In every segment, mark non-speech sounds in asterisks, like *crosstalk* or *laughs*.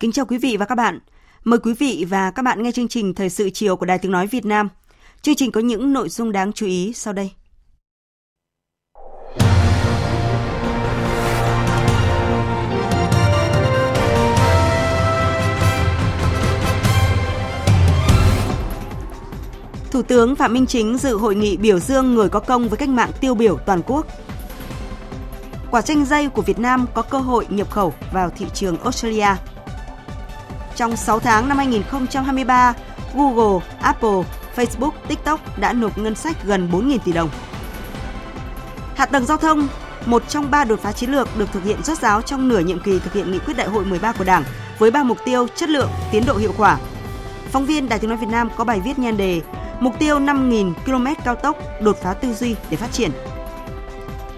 Kính chào quý vị và các bạn. Mời quý vị và các bạn nghe chương trình Thời sự chiều của Đài Tiếng Nói Việt Nam. Chương trình có những nội dung đáng chú ý sau đây. Thủ tướng Phạm Minh Chính dự hội nghị biểu dương người có công với cách mạng tiêu biểu toàn quốc. Quả chanh dây của Việt Nam có cơ hội nhập khẩu vào thị trường Australia. Trong 6 tháng năm 2023, Google, Apple, Facebook, TikTok đã nộp ngân sách gần 4.000 tỷ đồng. Hạ tầng giao thông, một trong ba đột phá chiến lược được thực hiện rốt ráo trong nửa nhiệm kỳ thực hiện nghị quyết đại hội 13 của Đảng với ba mục tiêu chất lượng, tiến độ hiệu quả. Phóng viên Đài Tiếng nói Việt Nam có bài viết nhan đề Mục tiêu 5.000 km cao tốc đột phá tư duy để phát triển.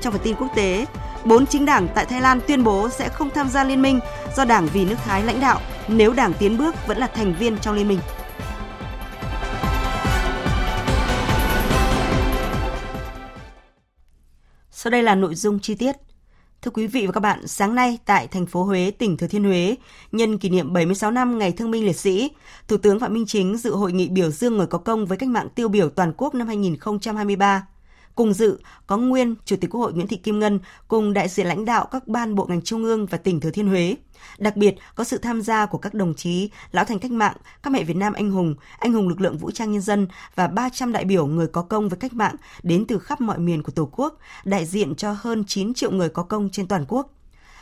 Trong phần tin quốc tế, bốn chính đảng tại Thái Lan tuyên bố sẽ không tham gia liên minh do Đảng Vì nước Thái lãnh đạo nếu Đảng Tiến bước vẫn là thành viên trong liên minh. Sau đây là nội dung chi tiết. Thưa quý vị và các bạn, sáng nay tại thành phố Huế, tỉnh Thừa Thiên Huế, nhân kỷ niệm 76 năm Ngày Thương binh Liệt sĩ, Thủ tướng Phạm Minh Chính dự hội nghị biểu dương người có công với cách mạng tiêu biểu toàn quốc năm 2023. Cùng dự có nguyên Chủ tịch Quốc hội Nguyễn Thị Kim Ngân cùng đại diện lãnh đạo các ban bộ ngành trung ương và tỉnh Thừa Thiên Huế. Đặc biệt có sự tham gia của các đồng chí lão thành cách mạng, các mẹ Việt Nam anh hùng, anh hùng lực lượng vũ trang nhân dân và 300 đại biểu người có công với cách mạng đến từ khắp mọi miền của Tổ quốc, đại diện cho hơn 9 triệu người có công trên toàn quốc.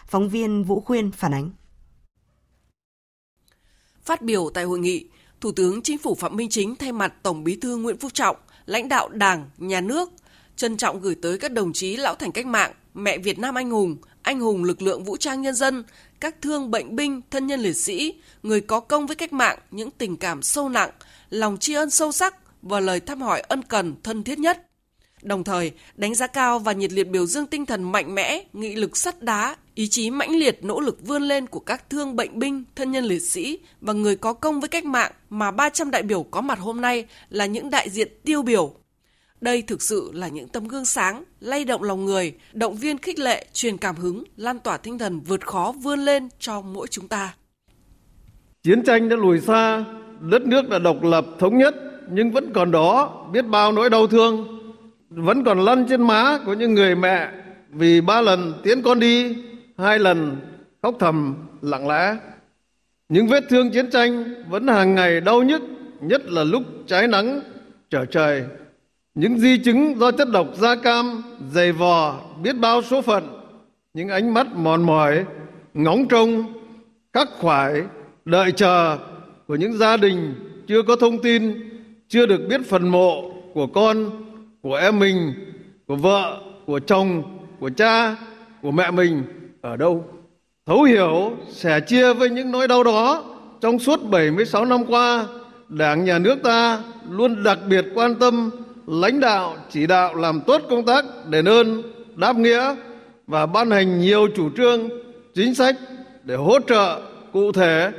Phóng viên Vũ Khuyên phản ánh. Phát biểu tại hội nghị, Thủ tướng Chính phủ Phạm Minh Chính thay mặt Tổng Bí thư Nguyễn Phú Trọng, lãnh đạo Đảng, Nhà nước trân trọng gửi tới các đồng chí lão thành cách mạng, mẹ Việt Nam anh hùng, anh hùng lực lượng vũ trang nhân dân, các thương bệnh binh, thân nhân liệt sĩ, người có công với cách mạng những tình cảm sâu nặng, lòng tri ân sâu sắc và lời thăm hỏi ân cần thân thiết nhất. Đồng thời, đánh giá cao và nhiệt liệt biểu dương tinh thần mạnh mẽ, nghị lực sắt đá, ý chí mãnh liệt nỗ lực vươn lên của các thương bệnh binh, thân nhân liệt sĩ và người có công với cách mạng mà 300 đại biểu có mặt hôm nay là những đại diện tiêu biểu đây thực sự là những tấm gương sáng, lay động lòng người, động viên khích lệ, truyền cảm hứng, lan tỏa tinh thần vượt khó vươn lên cho mỗi chúng ta. Chiến tranh đã lùi xa, đất nước đã độc lập thống nhất, nhưng vẫn còn đó biết bao nỗi đau thương, vẫn còn lăn trên má của những người mẹ vì ba lần tiến con đi, hai lần khóc thầm lặng lẽ. Những vết thương chiến tranh vẫn hàng ngày đau nhức, nhất là lúc trái nắng trở trời những di chứng do chất độc da cam dày vò, biết bao số phận, những ánh mắt mòn mỏi, ngóng trông, khắc khoải, đợi chờ của những gia đình chưa có thông tin, chưa được biết phần mộ của con, của em mình, của vợ, của chồng, của cha, của mẹ mình ở đâu. Thấu hiểu, sẻ chia với những nỗi đau đó trong suốt 76 năm qua, đảng, nhà nước ta luôn đặc biệt quan tâm lãnh đạo chỉ đạo làm tốt công tác đền ơn, đáp nghĩa và ban hành nhiều chủ trương, chính sách để hỗ trợ cụ thể,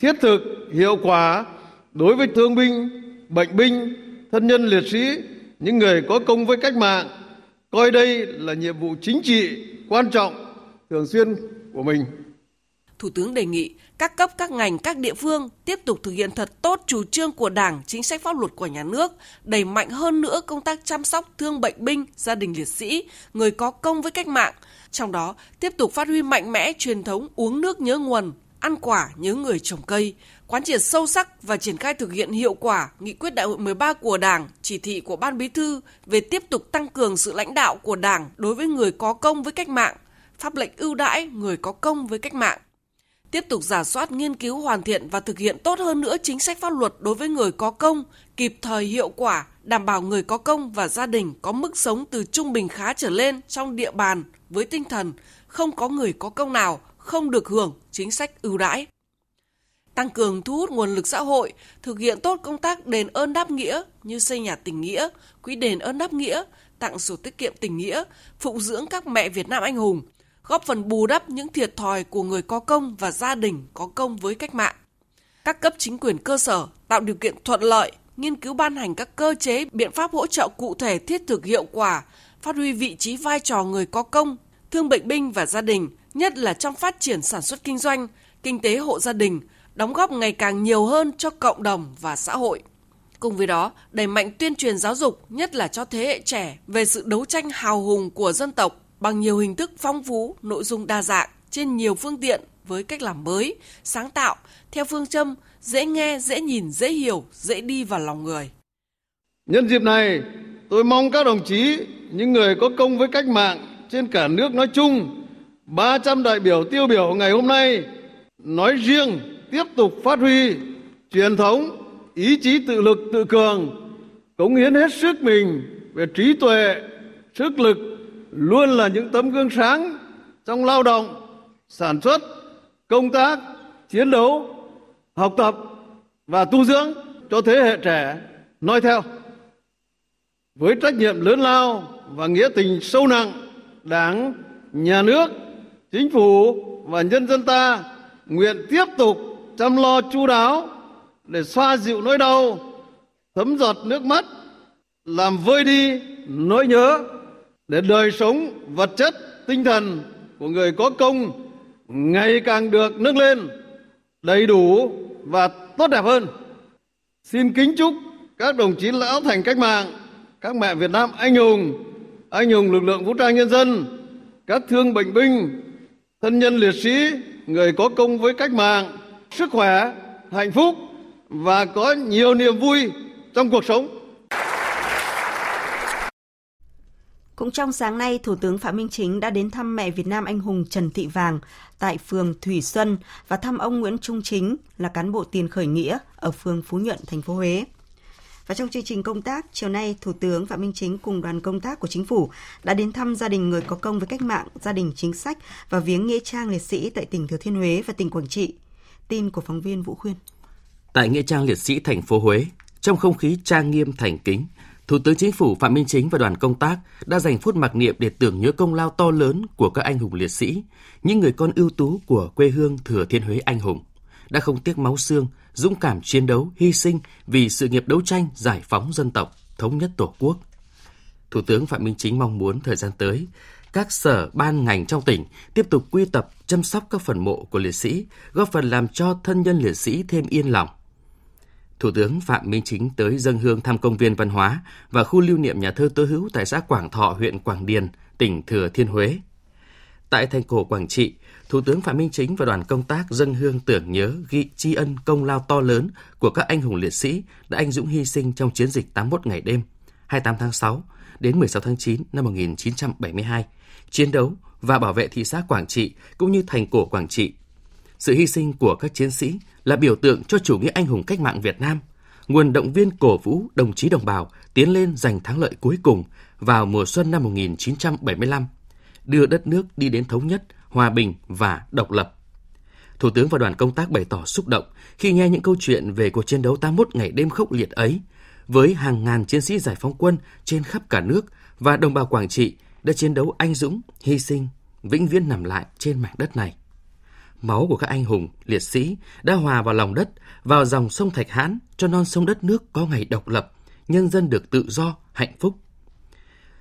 thiết thực, hiệu quả đối với thương binh, bệnh binh, thân nhân liệt sĩ, những người có công với cách mạng. Coi đây là nhiệm vụ chính trị quan trọng thường xuyên của mình. Thủ tướng đề nghị các cấp các ngành các địa phương tiếp tục thực hiện thật tốt chủ trương của Đảng, chính sách pháp luật của nhà nước, đẩy mạnh hơn nữa công tác chăm sóc thương bệnh binh, gia đình liệt sĩ, người có công với cách mạng, trong đó tiếp tục phát huy mạnh mẽ truyền thống uống nước nhớ nguồn, ăn quả nhớ người trồng cây, quán triệt sâu sắc và triển khai thực hiện hiệu quả nghị quyết đại hội 13 của Đảng, chỉ thị của Ban Bí thư về tiếp tục tăng cường sự lãnh đạo của Đảng đối với người có công với cách mạng, pháp lệnh ưu đãi người có công với cách mạng. Tiếp tục giả soát, nghiên cứu, hoàn thiện và thực hiện tốt hơn nữa chính sách pháp luật đối với người có công, kịp thời hiệu quả, đảm bảo người có công và gia đình có mức sống từ trung bình khá trở lên trong địa bàn với tinh thần không có người có công nào không được hưởng chính sách ưu đãi. Tăng cường thu hút nguồn lực xã hội, thực hiện tốt công tác đền ơn đáp nghĩa như xây nhà tình nghĩa, quỹ đền ơn đáp nghĩa, tặng sổ tiết kiệm tình nghĩa, phụng dưỡng các mẹ Việt Nam anh hùng, góp phần bù đắp những thiệt thòi của người có công và gia đình có công với cách mạng. Các cấp chính quyền cơ sở tạo điều kiện thuận lợi, nghiên cứu ban hành các cơ chế, biện pháp hỗ trợ cụ thể thiết thực hiệu quả, phát huy vị trí vai trò người có công, thương bệnh binh và gia đình, nhất là trong phát triển sản xuất kinh doanh, kinh tế hộ gia đình, đóng góp ngày càng nhiều hơn cho cộng đồng và xã hội. Cùng với đó, đẩy mạnh tuyên truyền giáo dục, nhất là cho thế hệ trẻ về sự đấu tranh hào hùng của dân tộc bằng nhiều hình thức phong phú, nội dung đa dạng trên nhiều phương tiện với cách làm mới, sáng tạo, theo phương châm dễ nghe, dễ nhìn, dễ hiểu, dễ đi vào lòng người. Nhân dịp này, tôi mong các đồng chí, những người có công với cách mạng trên cả nước nói chung, 300 đại biểu tiêu biểu ngày hôm nay nói riêng tiếp tục phát huy truyền thống ý chí tự lực tự cường cống hiến hết sức mình về trí tuệ sức lực luôn là những tấm gương sáng trong lao động, sản xuất, công tác, chiến đấu, học tập và tu dưỡng cho thế hệ trẻ noi theo. Với trách nhiệm lớn lao và nghĩa tình sâu nặng, đảng, nhà nước, chính phủ và nhân dân ta nguyện tiếp tục chăm lo chu đáo để xoa dịu nỗi đau, thấm giọt nước mắt, làm vơi đi nỗi nhớ để đời sống vật chất tinh thần của người có công ngày càng được nâng lên đầy đủ và tốt đẹp hơn xin kính chúc các đồng chí lão thành cách mạng các mẹ việt nam anh hùng anh hùng lực lượng vũ trang nhân dân các thương bệnh binh thân nhân liệt sĩ người có công với cách mạng sức khỏe, hạnh phúc và có nhiều niềm vui trong cuộc sống. Cũng trong sáng nay, Thủ tướng Phạm Minh Chính đã đến thăm mẹ Việt Nam anh hùng Trần Thị Vàng tại phường Thủy Xuân và thăm ông Nguyễn Trung Chính là cán bộ tiền khởi nghĩa ở phường Phú Nhuận, thành phố Huế. Và trong chương trình công tác, chiều nay, Thủ tướng Phạm Minh Chính cùng đoàn công tác của chính phủ đã đến thăm gia đình người có công với cách mạng, gia đình chính sách và viếng nghĩa trang liệt sĩ tại tỉnh Thừa Thiên Huế và tỉnh Quảng Trị. Tin của phóng viên Vũ Khuyên. Tại Nghĩa trang liệt sĩ thành phố Huế, trong không khí trang nghiêm thành kính, Thủ tướng Chính phủ Phạm Minh Chính và đoàn công tác đã dành phút mặc niệm để tưởng nhớ công lao to lớn của các anh hùng liệt sĩ, những người con ưu tú của quê hương Thừa Thiên Huế anh hùng, đã không tiếc máu xương, dũng cảm chiến đấu, hy sinh vì sự nghiệp đấu tranh giải phóng dân tộc, thống nhất Tổ quốc. Thủ tướng Phạm Minh Chính mong muốn thời gian tới, các sở ban ngành trong tỉnh tiếp tục quy tập chăm sóc các phần mộ của liệt sĩ, góp phần làm cho thân nhân liệt sĩ thêm yên lòng. Thủ tướng Phạm Minh Chính tới dân hương thăm công viên văn hóa và khu lưu niệm nhà thơ Tố Hữu tại xã Quảng Thọ, huyện Quảng Điền, tỉnh Thừa Thiên Huế. Tại thành cổ Quảng Trị, Thủ tướng Phạm Minh Chính và đoàn công tác dân hương tưởng nhớ ghi tri ân công lao to lớn của các anh hùng liệt sĩ đã anh dũng hy sinh trong chiến dịch 81 ngày đêm 28 tháng 6 đến 16 tháng 9 năm 1972 chiến đấu và bảo vệ thị xã Quảng Trị cũng như thành cổ Quảng Trị. Sự hy sinh của các chiến sĩ là biểu tượng cho chủ nghĩa anh hùng cách mạng Việt Nam, nguồn động viên cổ vũ đồng chí đồng bào tiến lên giành thắng lợi cuối cùng vào mùa xuân năm 1975, đưa đất nước đi đến thống nhất, hòa bình và độc lập. Thủ tướng và đoàn công tác bày tỏ xúc động khi nghe những câu chuyện về cuộc chiến đấu 81 ngày đêm khốc liệt ấy, với hàng ngàn chiến sĩ giải phóng quân trên khắp cả nước và đồng bào Quảng Trị đã chiến đấu anh dũng, hy sinh, vĩnh viễn nằm lại trên mảnh đất này. Máu của các anh hùng, liệt sĩ đã hòa vào lòng đất, vào dòng sông Thạch Hãn cho non sông đất nước có ngày độc lập, nhân dân được tự do, hạnh phúc.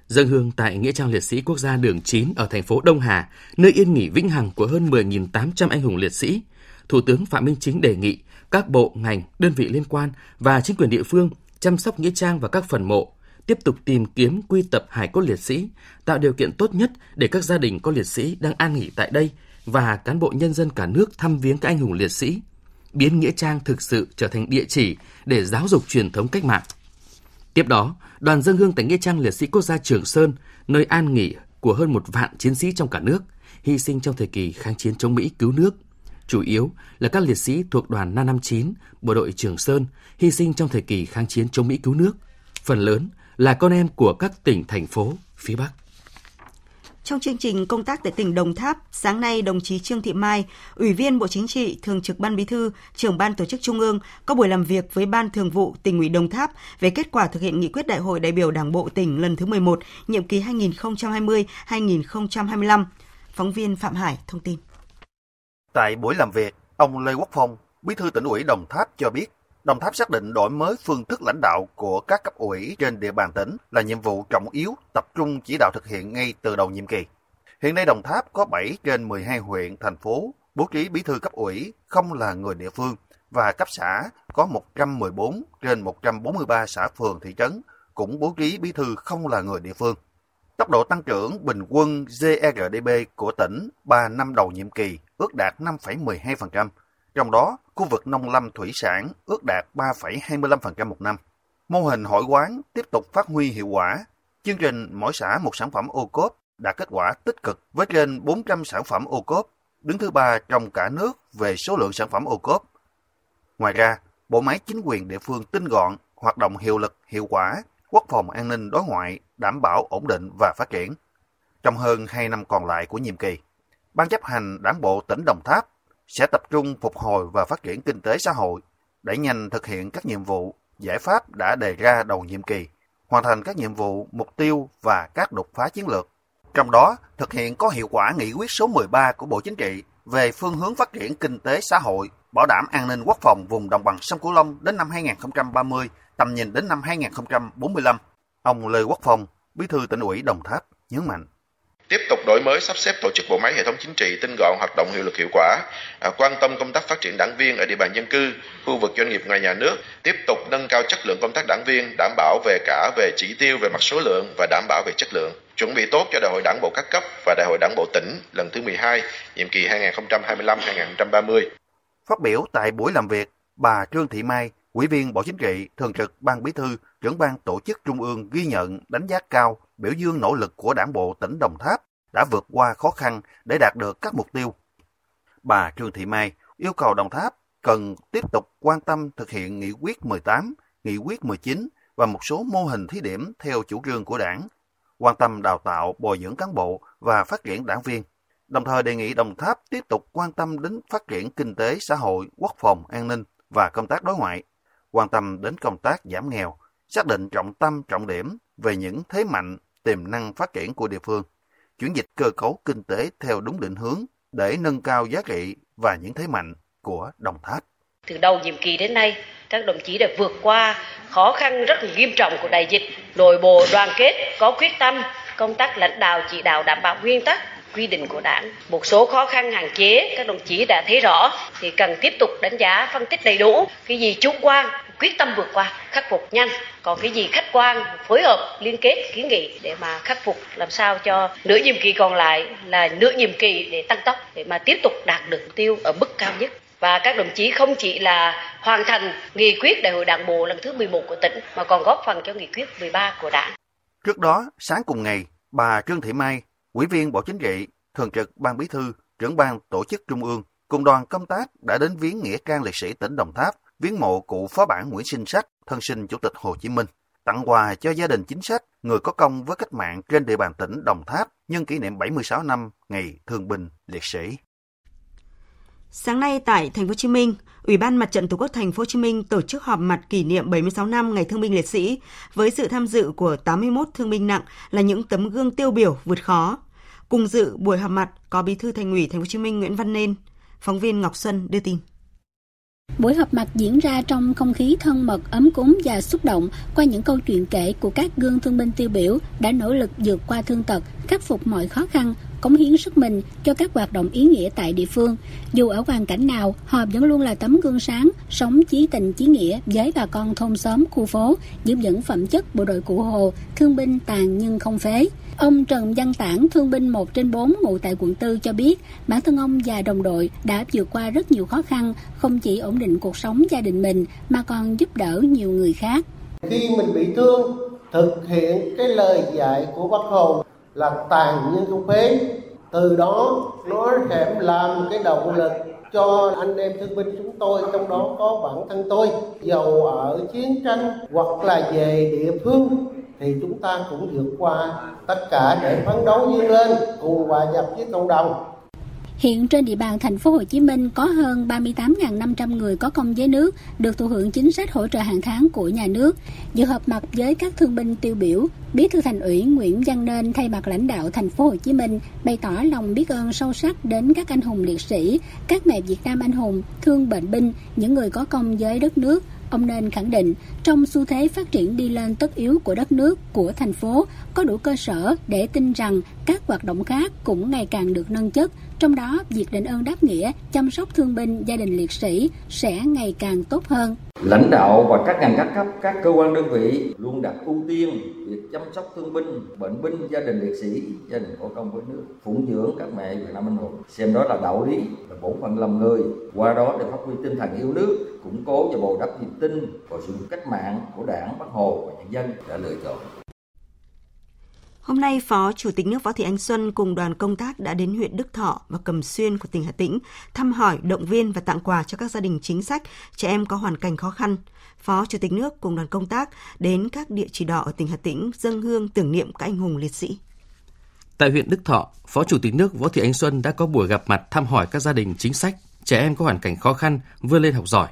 Dân hương tại Nghĩa trang liệt sĩ quốc gia đường 9 ở thành phố Đông Hà, nơi yên nghỉ vĩnh hằng của hơn 10.800 anh hùng liệt sĩ, Thủ tướng Phạm Minh Chính đề nghị các bộ, ngành, đơn vị liên quan và chính quyền địa phương chăm sóc nghĩa trang và các phần mộ, tiếp tục tìm kiếm quy tập hải cốt liệt sĩ, tạo điều kiện tốt nhất để các gia đình có liệt sĩ đang an nghỉ tại đây và cán bộ nhân dân cả nước thăm viếng các anh hùng liệt sĩ, biến nghĩa trang thực sự trở thành địa chỉ để giáo dục truyền thống cách mạng. Tiếp đó, đoàn dân hương tại nghĩa trang liệt sĩ quốc gia Trường Sơn, nơi an nghỉ của hơn một vạn chiến sĩ trong cả nước, hy sinh trong thời kỳ kháng chiến chống Mỹ cứu nước. Chủ yếu là các liệt sĩ thuộc đoàn 559, bộ đội Trường Sơn, hy sinh trong thời kỳ kháng chiến chống Mỹ cứu nước. Phần lớn là con em của các tỉnh, thành phố phía Bắc. Trong chương trình công tác tại tỉnh Đồng Tháp, sáng nay đồng chí Trương Thị Mai, Ủy viên Bộ Chính trị, Thường trực Ban Bí thư, trưởng Ban Tổ chức Trung ương có buổi làm việc với Ban Thường vụ tỉnh ủy Đồng Tháp về kết quả thực hiện nghị quyết Đại hội đại biểu Đảng bộ tỉnh lần thứ 11, nhiệm kỳ 2020-2025. Phóng viên Phạm Hải thông tin. Tại buổi làm việc, ông Lê Quốc Phong, Bí thư tỉnh ủy Đồng Tháp cho biết Đồng Tháp xác định đổi mới phương thức lãnh đạo của các cấp ủy trên địa bàn tỉnh là nhiệm vụ trọng yếu tập trung chỉ đạo thực hiện ngay từ đầu nhiệm kỳ. Hiện nay Đồng Tháp có 7 trên 12 huyện, thành phố bố trí bí thư cấp ủy không là người địa phương và cấp xã có 114 trên 143 xã phường thị trấn cũng bố trí bí thư không là người địa phương. Tốc độ tăng trưởng bình quân GRDP của tỉnh 3 năm đầu nhiệm kỳ ước đạt 5,12%, trong đó, khu vực nông lâm thủy sản ước đạt 3,25% một năm. Mô hình hội quán tiếp tục phát huy hiệu quả. Chương trình mỗi xã một sản phẩm ô cốp đạt kết quả tích cực với trên 400 sản phẩm ô cốp, đứng thứ ba trong cả nước về số lượng sản phẩm ô cốp. Ngoài ra, bộ máy chính quyền địa phương tinh gọn, hoạt động hiệu lực, hiệu quả, quốc phòng an ninh đối ngoại, đảm bảo ổn định và phát triển. Trong hơn 2 năm còn lại của nhiệm kỳ, Ban chấp hành Đảng bộ tỉnh Đồng Tháp sẽ tập trung phục hồi và phát triển kinh tế xã hội, đẩy nhanh thực hiện các nhiệm vụ, giải pháp đã đề ra đầu nhiệm kỳ, hoàn thành các nhiệm vụ, mục tiêu và các đột phá chiến lược. Trong đó, thực hiện có hiệu quả nghị quyết số 13 của Bộ Chính trị về phương hướng phát triển kinh tế xã hội, bảo đảm an ninh quốc phòng vùng đồng bằng sông Cửu Long đến năm 2030, tầm nhìn đến năm 2045. Ông Lê Quốc Phong, Bí thư tỉnh ủy Đồng Tháp nhấn mạnh tiếp tục đổi mới sắp xếp tổ chức bộ máy hệ thống chính trị tinh gọn hoạt động hiệu lực hiệu quả à, quan tâm công tác phát triển đảng viên ở địa bàn dân cư khu vực doanh nghiệp ngoài nhà nước tiếp tục nâng cao chất lượng công tác đảng viên đảm bảo về cả về chỉ tiêu về mặt số lượng và đảm bảo về chất lượng. Chuẩn bị tốt cho đại hội đảng bộ các cấp và đại hội đảng bộ tỉnh lần thứ 12 nhiệm kỳ 2025-2030 phát biểu tại buổi làm việc bà Trương Thị Mai Ủy viên Bộ Chính trị, Thường trực Ban Bí thư, trưởng ban tổ chức Trung ương ghi nhận, đánh giá cao, biểu dương nỗ lực của Đảng bộ tỉnh Đồng Tháp đã vượt qua khó khăn để đạt được các mục tiêu. Bà Trương Thị Mai yêu cầu Đồng Tháp cần tiếp tục quan tâm thực hiện nghị quyết 18, nghị quyết 19 và một số mô hình thí điểm theo chủ trương của đảng, quan tâm đào tạo, bồi dưỡng cán bộ và phát triển đảng viên. Đồng thời đề nghị Đồng Tháp tiếp tục quan tâm đến phát triển kinh tế, xã hội, quốc phòng, an ninh và công tác đối ngoại, quan tâm đến công tác giảm nghèo, xác định trọng tâm trọng điểm về những thế mạnh, tiềm năng phát triển của địa phương, chuyển dịch cơ cấu kinh tế theo đúng định hướng để nâng cao giá trị và những thế mạnh của Đồng Tháp. Từ đầu nhiệm kỳ đến nay, các đồng chí đã vượt qua khó khăn rất nghiêm trọng của đại dịch, nội bộ đoàn kết, có quyết tâm, công tác lãnh đạo chỉ đạo đảm bảo nguyên tắc quy định của đảng. Một số khó khăn hạn chế các đồng chí đã thấy rõ thì cần tiếp tục đánh giá phân tích đầy đủ. Cái gì chủ quan quyết tâm vượt qua, khắc phục nhanh. Còn cái gì khách quan, phối hợp, liên kết, kiến nghị để mà khắc phục làm sao cho nửa nhiệm kỳ còn lại là nửa nhiệm kỳ để tăng tốc để mà tiếp tục đạt được mục tiêu ở mức cao nhất và các đồng chí không chỉ là hoàn thành nghị quyết đại hội đảng bộ lần thứ 11 của tỉnh mà còn góp phần cho nghị quyết 13 của đảng. Trước đó, sáng cùng ngày, bà Trương Thị Mai, Ủy viên Bộ Chính trị, Thường trực Ban Bí thư, trưởng ban tổ chức Trung ương cùng đoàn công tác đã đến viếng nghĩa trang liệt sĩ tỉnh Đồng Tháp, viếng mộ cụ phó bản Nguyễn Sinh sách thân sinh Chủ tịch Hồ Chí Minh, tặng quà cho gia đình chính sách, người có công với cách mạng trên địa bàn tỉnh Đồng Tháp nhân kỷ niệm 76 năm ngày thương binh liệt sĩ. Sáng nay tại Thành phố Hồ Chí Minh, Ủy ban Mặt trận Tổ quốc Thành phố Hồ Chí Minh tổ chức họp mặt kỷ niệm 76 năm Ngày Thương binh Liệt sĩ với sự tham dự của 81 thương binh nặng là những tấm gương tiêu biểu vượt khó. Cùng dự buổi họp mặt có Bí thư Thành ủy Thành phố Hồ Chí Minh Nguyễn Văn Nên, phóng viên Ngọc Xuân đưa tin. Buổi họp mặt diễn ra trong không khí thân mật, ấm cúng và xúc động qua những câu chuyện kể của các gương thương binh tiêu biểu đã nỗ lực vượt qua thương tật, khắc phục mọi khó khăn, cống hiến sức mình cho các hoạt động ý nghĩa tại địa phương. Dù ở hoàn cảnh nào, họ vẫn luôn là tấm gương sáng, sống chí tình chí nghĩa với bà con thôn xóm, khu phố, giữ vững phẩm chất bộ đội cụ Hồ, thương binh tàn nhưng không phế. Ông Trần Văn Tản, thương binh 1 trên 4 ngụ tại quận 4 cho biết, bản thân ông và đồng đội đã vượt qua rất nhiều khó khăn, không chỉ ổn định cuộc sống gia đình mình mà còn giúp đỡ nhiều người khác. Khi mình bị thương, thực hiện cái lời dạy của bác Hồ là tàn nhưng không phế từ đó nó sẽ làm cái động lực cho anh em thương binh chúng tôi trong đó có bản thân tôi giàu ở chiến tranh hoặc là về địa phương thì chúng ta cũng vượt qua tất cả để phấn đấu vươn lên cùng hòa nhập với cộng đồng Hiện trên địa bàn thành phố Hồ Chí Minh có hơn 38.500 người có công với nước được thụ hưởng chính sách hỗ trợ hàng tháng của nhà nước. Dự họp mặt với các thương binh tiêu biểu, Bí thư Thành ủy Nguyễn Văn Nên thay mặt lãnh đạo thành phố Hồ Chí Minh bày tỏ lòng biết ơn sâu sắc đến các anh hùng liệt sĩ, các mẹ Việt Nam anh hùng, thương bệnh binh, những người có công với đất nước, Ông nên khẳng định, trong xu thế phát triển đi lên tất yếu của đất nước, của thành phố, có đủ cơ sở để tin rằng các hoạt động khác cũng ngày càng được nâng chất, trong đó việc đền ơn đáp nghĩa, chăm sóc thương binh, gia đình liệt sĩ sẽ ngày càng tốt hơn. Lãnh đạo và các ngành các cấp, các cơ quan đơn vị luôn đặt ưu tiên việc chăm sóc thương binh, bệnh binh, gia đình liệt sĩ, gia đình có công với nước, phụng dưỡng các mẹ Việt Nam anh hùng, xem đó là đạo lý, là bổn phận làm người, qua đó để phát huy tinh thần yêu nước, củng cố và bồi đắp niềm tin vào sự cách mạng của Đảng, Bác Hồ và nhân dân đã lựa chọn. Hôm nay, Phó Chủ tịch nước Võ Thị Ánh Xuân cùng đoàn công tác đã đến huyện Đức Thọ và Cầm Xuyên của tỉnh Hà Tĩnh thăm hỏi, động viên và tặng quà cho các gia đình chính sách, trẻ em có hoàn cảnh khó khăn. Phó Chủ tịch nước cùng đoàn công tác đến các địa chỉ đỏ ở tỉnh Hà Tĩnh dâng hương tưởng niệm các anh hùng liệt sĩ. Tại huyện Đức Thọ, Phó Chủ tịch nước Võ Thị Ánh Xuân đã có buổi gặp mặt thăm hỏi các gia đình chính sách, trẻ em có hoàn cảnh khó khăn vươn lên học giỏi.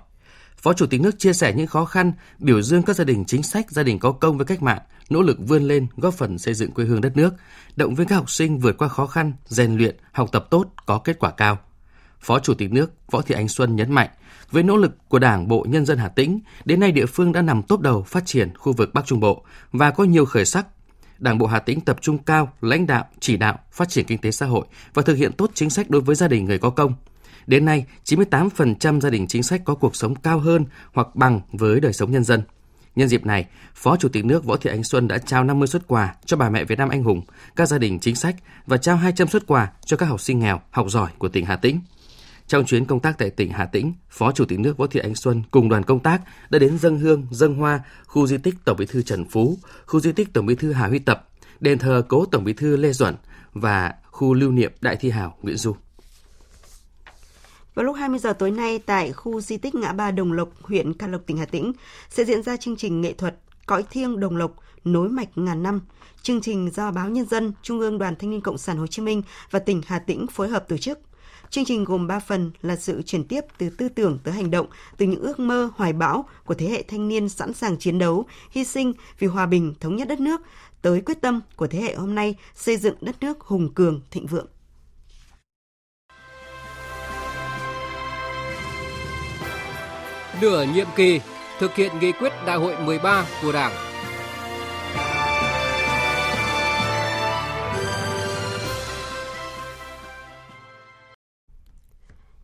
Phó Chủ tịch nước chia sẻ những khó khăn, biểu dương các gia đình chính sách, gia đình có công với cách mạng, nỗ lực vươn lên, góp phần xây dựng quê hương đất nước, động viên các học sinh vượt qua khó khăn, rèn luyện, học tập tốt, có kết quả cao. Phó Chủ tịch nước Võ Thị Ánh Xuân nhấn mạnh, với nỗ lực của Đảng Bộ Nhân dân Hà Tĩnh, đến nay địa phương đã nằm tốt đầu phát triển khu vực Bắc Trung Bộ và có nhiều khởi sắc. Đảng bộ Hà Tĩnh tập trung cao, lãnh đạo, chỉ đạo, phát triển kinh tế xã hội và thực hiện tốt chính sách đối với gia đình người có công. Đến nay, 98% gia đình chính sách có cuộc sống cao hơn hoặc bằng với đời sống nhân dân. Nhân dịp này, Phó Chủ tịch nước Võ Thị Ánh Xuân đã trao 50 xuất quà cho bà mẹ Việt Nam anh hùng, các gia đình chính sách và trao 200 xuất quà cho các học sinh nghèo, học giỏi của tỉnh Hà Tĩnh. Trong chuyến công tác tại tỉnh Hà Tĩnh, Phó Chủ tịch nước Võ Thị Ánh Xuân cùng đoàn công tác đã đến dân hương, dân hoa, khu di tích Tổng Bí thư Trần Phú, khu di tích Tổng Bí thư Hà Huy Tập, đền thờ cố Tổng Bí thư Lê Duẩn và khu lưu niệm Đại thi hào Nguyễn Du. Vào lúc 20 giờ tối nay tại khu di tích ngã ba Đồng Lộc, huyện Can Lộc, tỉnh Hà Tĩnh sẽ diễn ra chương trình nghệ thuật Cõi thiêng Đồng Lộc nối mạch ngàn năm. Chương trình do Báo Nhân dân, Trung ương Đoàn Thanh niên Cộng sản Hồ Chí Minh và tỉnh Hà Tĩnh phối hợp tổ chức. Chương trình gồm 3 phần là sự chuyển tiếp từ tư tưởng tới hành động, từ những ước mơ hoài bão của thế hệ thanh niên sẵn sàng chiến đấu, hy sinh vì hòa bình, thống nhất đất nước, tới quyết tâm của thế hệ hôm nay xây dựng đất nước hùng cường, thịnh vượng. Nửa nhiệm kỳ thực hiện nghị quyết đại hội 13 của Đảng.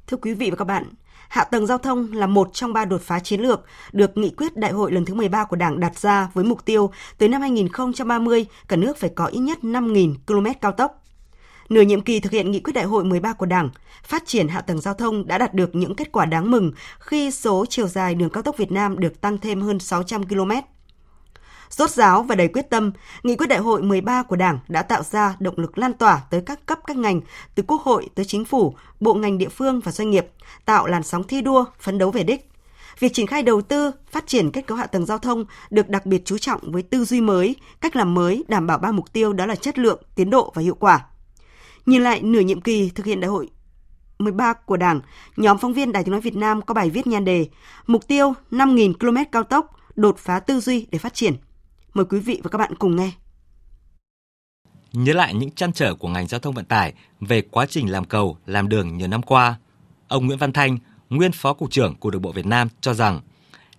Thưa quý vị và các bạn, hạ tầng giao thông là một trong ba đột phá chiến lược được nghị quyết đại hội lần thứ 13 của Đảng đặt ra với mục tiêu tới năm 2030 cả nước phải có ít nhất 5.000 km cao tốc. Nửa nhiệm kỳ thực hiện nghị quyết đại hội 13 của Đảng, phát triển hạ tầng giao thông đã đạt được những kết quả đáng mừng khi số chiều dài đường cao tốc Việt Nam được tăng thêm hơn 600 km. Rốt ráo và đầy quyết tâm, nghị quyết đại hội 13 của Đảng đã tạo ra động lực lan tỏa tới các cấp các ngành, từ Quốc hội tới chính phủ, bộ ngành địa phương và doanh nghiệp, tạo làn sóng thi đua, phấn đấu về đích. Việc triển khai đầu tư, phát triển kết cấu hạ tầng giao thông được đặc biệt chú trọng với tư duy mới, cách làm mới đảm bảo ba mục tiêu đó là chất lượng, tiến độ và hiệu quả. Nhìn lại nửa nhiệm kỳ thực hiện đại hội 13 của Đảng, nhóm phóng viên Đài Tiếng Nói Việt Nam có bài viết nhan đề Mục tiêu 5.000 km cao tốc, đột phá tư duy để phát triển. Mời quý vị và các bạn cùng nghe. Nhớ lại những trăn trở của ngành giao thông vận tải về quá trình làm cầu, làm đường nhiều năm qua, ông Nguyễn Văn Thanh, nguyên Phó Cục trưởng Cục Đường bộ Việt Nam cho rằng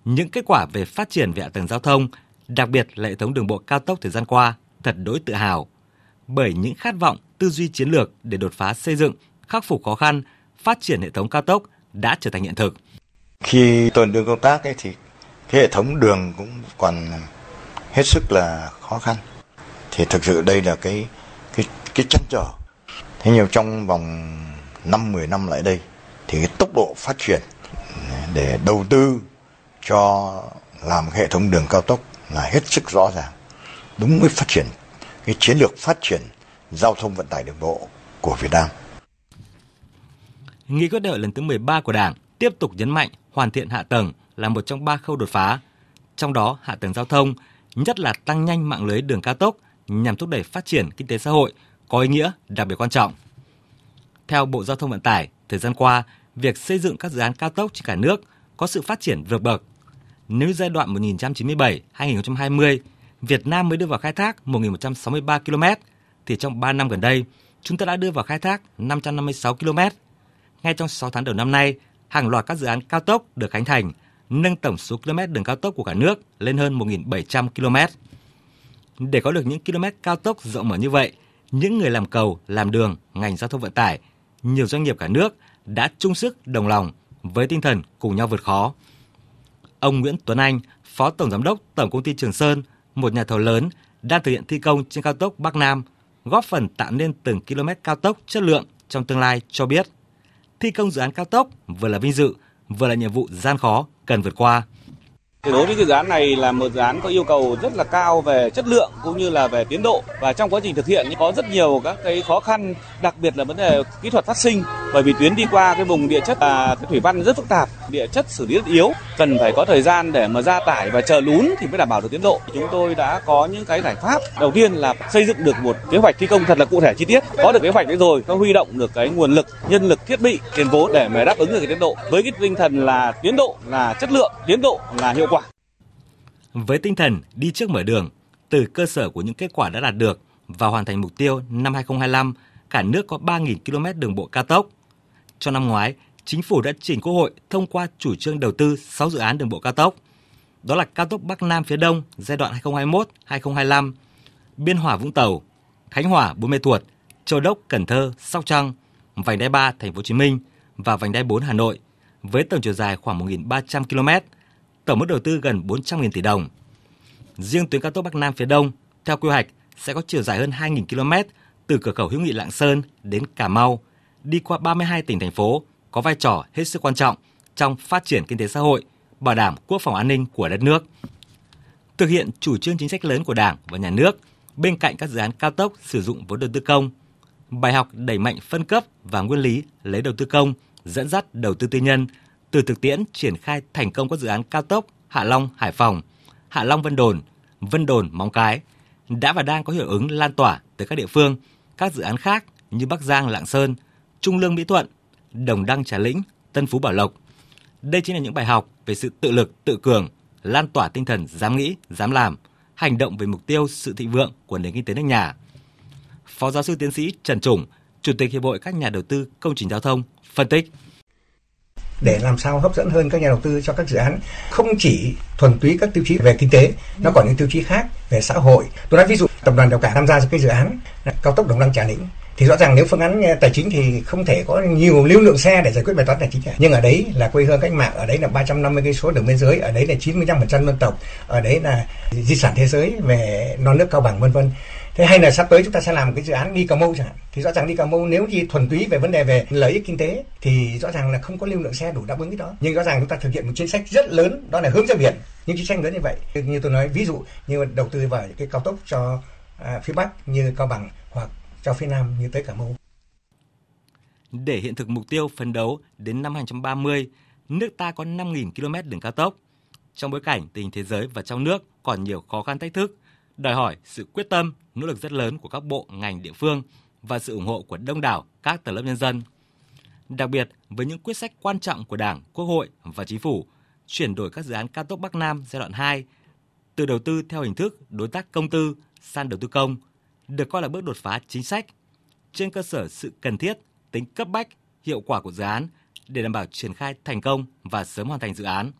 những kết quả về phát triển về hạ tầng giao thông, đặc biệt là hệ thống đường bộ cao tốc thời gian qua, thật đối tự hào. Bởi những khát vọng tư duy chiến lược để đột phá xây dựng, khắc phục khó khăn, phát triển hệ thống cao tốc đã trở thành hiện thực. Khi tuần đường công tác ấy thì cái hệ thống đường cũng còn hết sức là khó khăn. Thì thực sự đây là cái cái cái chăn trở. Thế nhiều trong vòng 5 10 năm lại đây thì cái tốc độ phát triển để đầu tư cho làm hệ thống đường cao tốc là hết sức rõ ràng. Đúng với phát triển cái chiến lược phát triển giao thông vận tải đường bộ của Việt Nam. Nghị quyết đại hội lần thứ 13 của Đảng tiếp tục nhấn mạnh hoàn thiện hạ tầng là một trong ba khâu đột phá. Trong đó, hạ tầng giao thông, nhất là tăng nhanh mạng lưới đường cao tốc nhằm thúc đẩy phát triển kinh tế xã hội có ý nghĩa đặc biệt quan trọng. Theo Bộ Giao thông Vận tải, thời gian qua, việc xây dựng các dự án cao tốc trên cả nước có sự phát triển vượt bậc. Nếu giai đoạn 1997-2020, Việt Nam mới đưa vào khai thác 1.163 km, thì trong 3 năm gần đây, chúng ta đã đưa vào khai thác 556 km. Ngay trong 6 tháng đầu năm nay, hàng loạt các dự án cao tốc được khánh thành, nâng tổng số km đường cao tốc của cả nước lên hơn 1.700 km. Để có được những km cao tốc rộng mở như vậy, những người làm cầu, làm đường, ngành giao thông vận tải, nhiều doanh nghiệp cả nước đã chung sức đồng lòng với tinh thần cùng nhau vượt khó. Ông Nguyễn Tuấn Anh, Phó Tổng Giám đốc Tổng Công ty Trường Sơn, một nhà thầu lớn đang thực hiện thi công trên cao tốc Bắc Nam, góp phần tạo nên từng km cao tốc chất lượng trong tương lai cho biết. Thi công dự án cao tốc vừa là vinh dự, vừa là nhiệm vụ gian khó cần vượt qua. Đối với dự án này là một dự án có yêu cầu rất là cao về chất lượng cũng như là về tiến độ và trong quá trình thực hiện có rất nhiều các cái khó khăn, đặc biệt là vấn đề kỹ thuật phát sinh bởi vì tuyến đi qua cái vùng địa chất và cái thủy văn rất phức tạp, địa chất xử lý rất yếu, cần phải có thời gian để mà ra tải và chờ lún thì mới đảm bảo được tiến độ. Chúng tôi đã có những cái giải pháp. Đầu tiên là xây dựng được một kế hoạch thi công thật là cụ thể chi tiết. Có được kế hoạch đấy rồi, có huy động được cái nguồn lực, nhân lực, thiết bị, tiền vốn để mà đáp ứng được cái tiến độ. Với cái tinh thần là tiến độ là chất lượng, tiến độ là hiệu quả. Với tinh thần đi trước mở đường, từ cơ sở của những kết quả đã đạt được và hoàn thành mục tiêu năm 2025, cả nước có 3.000 km đường bộ cao tốc. Trong năm ngoái, Chính phủ đã chỉnh Quốc hội thông qua chủ trương đầu tư 6 dự án đường bộ cao tốc. Đó là cao tốc Bắc Nam phía Đông giai đoạn 2021-2025, Biên Hòa Vũng Tàu, Khánh Hòa Buôn Mê Thuột, Châu Đốc Cần Thơ Sóc Trăng, vành đai 3 Thành phố Hồ Chí Minh và vành đai 4 Hà Nội với tổng chiều dài khoảng 1.300 km, tổng mức đầu tư gần 400.000 tỷ đồng. Riêng tuyến cao tốc Bắc Nam phía Đông theo quy hoạch sẽ có chiều dài hơn 2.000 km từ cửa khẩu hữu nghị Lạng Sơn đến Cà Mau, đi qua 32 tỉnh thành phố, có vai trò hết sức quan trọng trong phát triển kinh tế xã hội, bảo đảm quốc phòng an ninh của đất nước. Thực hiện chủ trương chính sách lớn của Đảng và Nhà nước, bên cạnh các dự án cao tốc sử dụng vốn đầu tư công, bài học đẩy mạnh phân cấp và nguyên lý lấy đầu tư công, dẫn dắt đầu tư tư nhân, từ thực tiễn triển khai thành công các dự án cao tốc Hạ Long Hải Phòng, Hạ Long Vân Đồn, Vân Đồn Móng Cái đã và đang có hiệu ứng lan tỏa tới các địa phương, các dự án khác như Bắc Giang Lạng Sơn, Trung Lương Mỹ Thuận, Đồng Đăng Trà Lĩnh, Tân Phú Bảo Lộc. Đây chính là những bài học về sự tự lực, tự cường, lan tỏa tinh thần dám nghĩ, dám làm, hành động về mục tiêu sự thịnh vượng của nền kinh tế nước nhà. Phó giáo sư tiến sĩ Trần Trùng, Chủ tịch Hiệp hội các nhà đầu tư công trình giao thông, phân tích để làm sao hấp dẫn hơn các nhà đầu tư cho các dự án, không chỉ thuần túy các tiêu chí về kinh tế, nó còn những tiêu chí khác về xã hội. Tôi nói ví dụ, tập đoàn đèo cả tham gia cái dự án cao tốc đồng đăng trà lĩnh, thì rõ ràng nếu phương án ờ, tài chính thì không thể có nhiều lưu lượng xe để giải quyết bài toán tài chính nhưng ở đấy là quê hương cách mạng, ở đấy là 350 cây số đường biên giới, ở đấy là 95% dân tộc, ở đấy là di sản thế giới về non nước cao bằng, vân vân thế hay là sắp tới chúng ta sẽ làm cái dự án đi cà mau chẳng hạn. Thì rõ ràng đi cà mau nếu như thuần túy về vấn đề về lợi ích kinh tế thì rõ ràng là không có lưu lượng xe đủ đáp ứng cái đó. Nhưng rõ ràng chúng ta thực hiện một chính sách rất lớn đó là hướng ra biển. Những chính sách lớn như vậy như tôi nói ví dụ như đầu tư vào cái cao tốc cho à, phía bắc như cao bằng hoặc cho phía nam như tới cà mau. Để hiện thực mục tiêu phấn đấu đến năm 2030, nước ta có 5.000 km đường cao tốc. Trong bối cảnh tình thế giới và trong nước còn nhiều khó khăn thách thức, đòi hỏi sự quyết tâm, nỗ lực rất lớn của các bộ, ngành địa phương và sự ủng hộ của đông đảo các tầng lớp nhân dân. Đặc biệt, với những quyết sách quan trọng của Đảng, Quốc hội và Chính phủ, chuyển đổi các dự án cao tốc Bắc Nam giai đoạn 2 từ đầu tư theo hình thức đối tác công tư sang đầu tư công được coi là bước đột phá chính sách trên cơ sở sự cần thiết, tính cấp bách, hiệu quả của dự án để đảm bảo triển khai thành công và sớm hoàn thành dự án.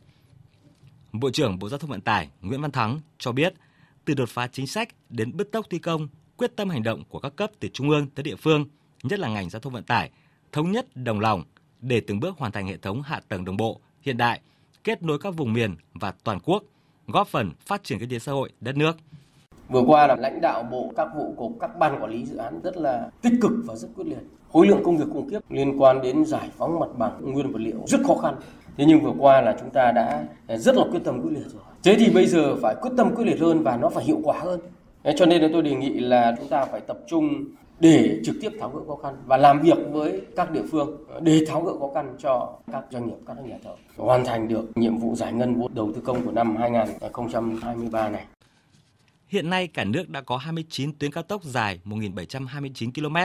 Bộ trưởng Bộ Giao thông Vận tải Nguyễn Văn Thắng cho biết từ đột phá chính sách đến bứt tốc thi công, quyết tâm hành động của các cấp từ trung ương tới địa phương, nhất là ngành giao thông vận tải, thống nhất đồng lòng để từng bước hoàn thành hệ thống hạ tầng đồng bộ, hiện đại, kết nối các vùng miền và toàn quốc, góp phần phát triển kinh tế xã hội đất nước. Vừa qua là lãnh đạo bộ các vụ cục các ban quản lý dự án rất là tích cực và rất quyết liệt. Khối lượng công việc khủng khiếp liên quan đến giải phóng mặt bằng nguyên vật liệu rất khó khăn. Thế nhưng vừa qua là chúng ta đã rất là quyết tâm quyết liệt rồi. Thế thì bây giờ phải quyết tâm quyết liệt hơn và nó phải hiệu quả hơn. Cho nên là tôi đề nghị là chúng ta phải tập trung để trực tiếp tháo gỡ khó khăn và làm việc với các địa phương để tháo gỡ khó khăn cho các doanh nghiệp, các nhà thầu hoàn thành được nhiệm vụ giải ngân vốn đầu tư công của năm 2023 này. Hiện nay cả nước đã có 29 tuyến cao tốc dài 1.729 km.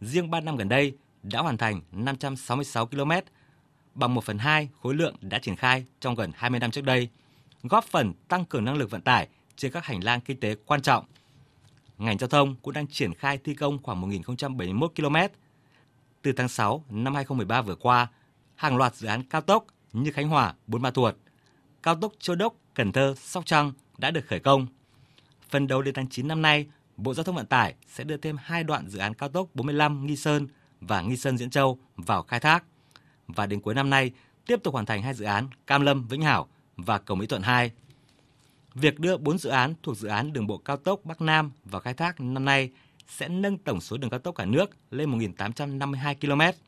Riêng 3 năm gần đây đã hoàn thành 566 km, bằng 1 phần 2 khối lượng đã triển khai trong gần 20 năm trước đây, góp phần tăng cường năng lực vận tải trên các hành lang kinh tế quan trọng. Ngành giao thông cũng đang triển khai thi công khoảng 1.071 km. Từ tháng 6 năm 2013 vừa qua, hàng loạt dự án cao tốc như Khánh Hòa, Buôn Ma Thuột, cao tốc Châu Đốc, Cần Thơ, Sóc Trăng đã được khởi công. Phần đầu đến tháng 9 năm nay, Bộ Giao thông Vận tải sẽ đưa thêm hai đoạn dự án cao tốc 45 Nghi Sơn và Nghi Sơn Diễn Châu vào khai thác. Và đến cuối năm nay, tiếp tục hoàn thành hai dự án Cam Lâm Vĩnh Hảo và Cầu Mỹ Thuận 2. Việc đưa 4 dự án thuộc dự án đường bộ cao tốc Bắc Nam vào khai thác năm nay sẽ nâng tổng số đường cao tốc cả nước lên 1.852 km.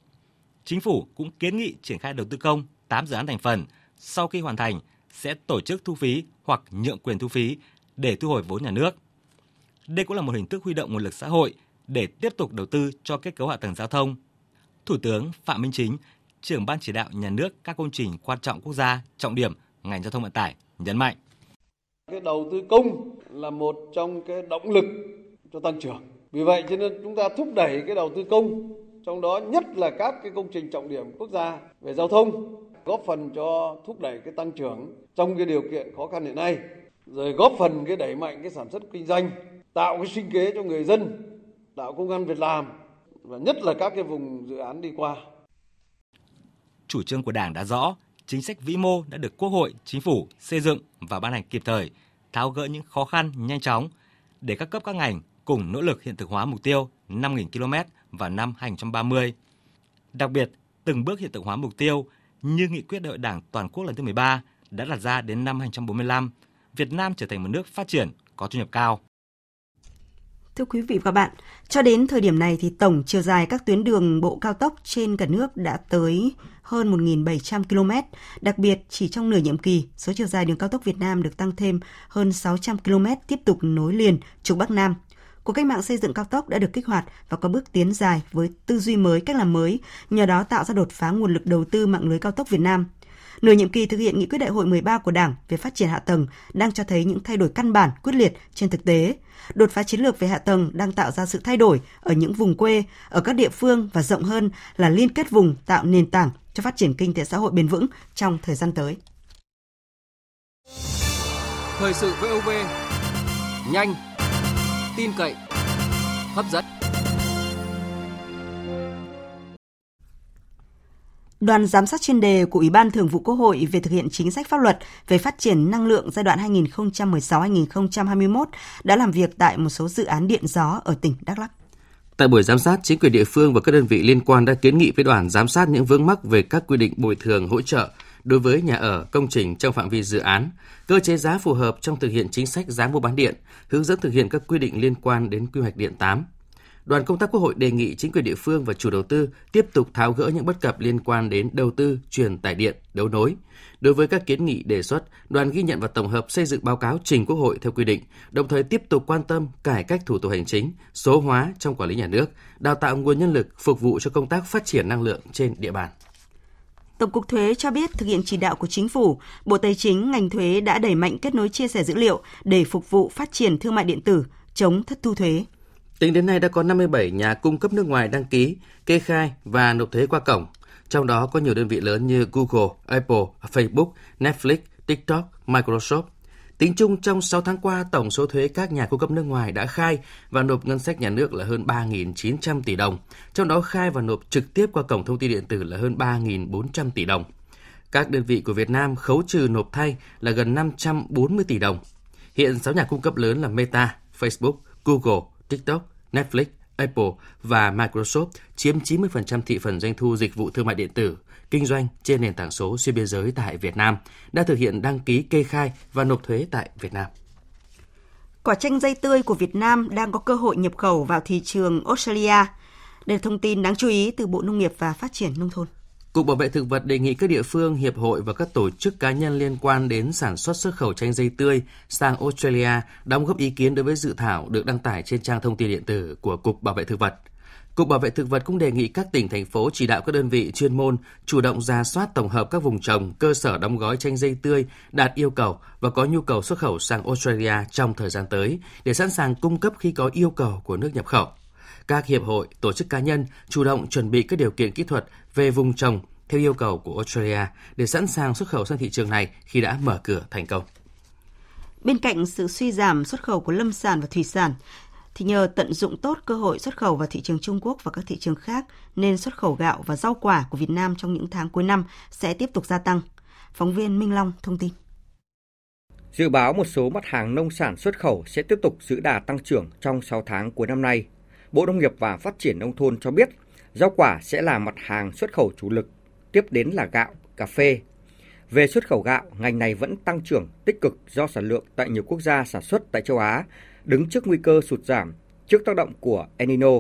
Chính phủ cũng kiến nghị triển khai đầu tư công 8 dự án thành phần sau khi hoàn thành sẽ tổ chức thu phí hoặc nhượng quyền thu phí để thu hồi vốn nhà nước. Đây cũng là một hình thức huy động nguồn lực xã hội để tiếp tục đầu tư cho kết cấu hạ tầng giao thông. Thủ tướng Phạm Minh Chính, trưởng ban chỉ đạo nhà nước các công trình quan trọng quốc gia trọng điểm ngành giao thông vận tải nhấn mạnh. Cái đầu tư công là một trong cái động lực cho tăng trưởng. Vì vậy cho nên chúng ta thúc đẩy cái đầu tư công trong đó nhất là các cái công trình trọng điểm quốc gia về giao thông góp phần cho thúc đẩy cái tăng trưởng trong cái điều kiện khó khăn hiện nay rồi góp phần cái đẩy mạnh cái sản xuất kinh doanh tạo cái sinh kế cho người dân tạo công an việc làm và nhất là các cái vùng dự án đi qua chủ trương của Đảng đã rõ, chính sách vĩ mô đã được Quốc hội, Chính phủ xây dựng và ban hành kịp thời, tháo gỡ những khó khăn nhanh chóng để các cấp các ngành cùng nỗ lực hiện thực hóa mục tiêu 5.000 km vào năm 2030. Đặc biệt, từng bước hiện thực hóa mục tiêu như nghị quyết đại hội Đảng toàn quốc lần thứ 13 đã đặt ra đến năm 2045, Việt Nam trở thành một nước phát triển có thu nhập cao. Thưa quý vị và các bạn, cho đến thời điểm này thì tổng chiều dài các tuyến đường bộ cao tốc trên cả nước đã tới hơn 1.700 km. Đặc biệt, chỉ trong nửa nhiệm kỳ, số chiều dài đường cao tốc Việt Nam được tăng thêm hơn 600 km tiếp tục nối liền trục Bắc Nam. Cuộc cách mạng xây dựng cao tốc đã được kích hoạt và có bước tiến dài với tư duy mới, cách làm mới, nhờ đó tạo ra đột phá nguồn lực đầu tư mạng lưới cao tốc Việt Nam. Nửa nhiệm kỳ thực hiện nghị quyết đại hội 13 của Đảng về phát triển hạ tầng đang cho thấy những thay đổi căn bản, quyết liệt trên thực tế. Đột phá chiến lược về hạ tầng đang tạo ra sự thay đổi ở những vùng quê, ở các địa phương và rộng hơn là liên kết vùng tạo nền tảng cho phát triển kinh tế xã hội bền vững trong thời gian tới. Thời sự VOV nhanh, tin cậy, hấp dẫn. Đoàn giám sát chuyên đề của Ủy ban Thường vụ Quốc hội về thực hiện chính sách pháp luật về phát triển năng lượng giai đoạn 2016-2021 đã làm việc tại một số dự án điện gió ở tỉnh Đắk Lắk. Tại buổi giám sát, chính quyền địa phương và các đơn vị liên quan đã kiến nghị với đoàn giám sát những vướng mắc về các quy định bồi thường hỗ trợ đối với nhà ở, công trình trong phạm vi dự án, cơ chế giá phù hợp trong thực hiện chính sách giá mua bán điện, hướng dẫn thực hiện các quy định liên quan đến quy hoạch điện 8. Đoàn công tác Quốc hội đề nghị chính quyền địa phương và chủ đầu tư tiếp tục tháo gỡ những bất cập liên quan đến đầu tư, truyền tải điện, đấu nối. Đối với các kiến nghị đề xuất, đoàn ghi nhận và tổng hợp xây dựng báo cáo trình Quốc hội theo quy định, đồng thời tiếp tục quan tâm cải cách thủ tục hành chính, số hóa trong quản lý nhà nước, đào tạo nguồn nhân lực phục vụ cho công tác phát triển năng lượng trên địa bàn. Tổng cục Thuế cho biết thực hiện chỉ đạo của chính phủ, Bộ Tài chính, ngành thuế đã đẩy mạnh kết nối chia sẻ dữ liệu để phục vụ phát triển thương mại điện tử, chống thất thu thuế. Tính đến nay đã có 57 nhà cung cấp nước ngoài đăng ký, kê khai và nộp thuế qua cổng. Trong đó có nhiều đơn vị lớn như Google, Apple, Facebook, Netflix, TikTok, Microsoft. Tính chung trong 6 tháng qua, tổng số thuế các nhà cung cấp nước ngoài đã khai và nộp ngân sách nhà nước là hơn 3.900 tỷ đồng, trong đó khai và nộp trực tiếp qua cổng thông tin điện tử là hơn 3.400 tỷ đồng. Các đơn vị của Việt Nam khấu trừ nộp thay là gần 540 tỷ đồng. Hiện 6 nhà cung cấp lớn là Meta, Facebook, Google, TikTok, Netflix, Apple và Microsoft chiếm 90% thị phần doanh thu dịch vụ thương mại điện tử, kinh doanh trên nền tảng số xuyên biên giới tại Việt Nam, đã thực hiện đăng ký kê khai và nộp thuế tại Việt Nam. Quả chanh dây tươi của Việt Nam đang có cơ hội nhập khẩu vào thị trường Australia. Đây là thông tin đáng chú ý từ Bộ Nông nghiệp và Phát triển Nông thôn. Cục Bảo vệ Thực vật đề nghị các địa phương, hiệp hội và các tổ chức cá nhân liên quan đến sản xuất xuất khẩu chanh dây tươi sang Australia đóng góp ý kiến đối với dự thảo được đăng tải trên trang thông tin điện tử của Cục Bảo vệ Thực vật. Cục Bảo vệ Thực vật cũng đề nghị các tỉnh, thành phố chỉ đạo các đơn vị chuyên môn chủ động ra soát tổng hợp các vùng trồng, cơ sở đóng gói chanh dây tươi đạt yêu cầu và có nhu cầu xuất khẩu sang Australia trong thời gian tới để sẵn sàng cung cấp khi có yêu cầu của nước nhập khẩu. Các hiệp hội, tổ chức cá nhân chủ động chuẩn bị các điều kiện kỹ thuật về vùng trồng theo yêu cầu của Australia để sẵn sàng xuất khẩu sang thị trường này khi đã mở cửa thành công. Bên cạnh sự suy giảm xuất khẩu của lâm sản và thủy sản, thì nhờ tận dụng tốt cơ hội xuất khẩu vào thị trường Trung Quốc và các thị trường khác nên xuất khẩu gạo và rau quả của Việt Nam trong những tháng cuối năm sẽ tiếp tục gia tăng. Phóng viên Minh Long thông tin. Dự báo một số mặt hàng nông sản xuất khẩu sẽ tiếp tục giữ đà tăng trưởng trong 6 tháng cuối năm nay. Bộ Nông nghiệp và Phát triển Nông thôn cho biết rau quả sẽ là mặt hàng xuất khẩu chủ lực, tiếp đến là gạo, cà phê. Về xuất khẩu gạo, ngành này vẫn tăng trưởng tích cực do sản lượng tại nhiều quốc gia sản xuất tại châu Á đứng trước nguy cơ sụt giảm trước tác động của El Nino.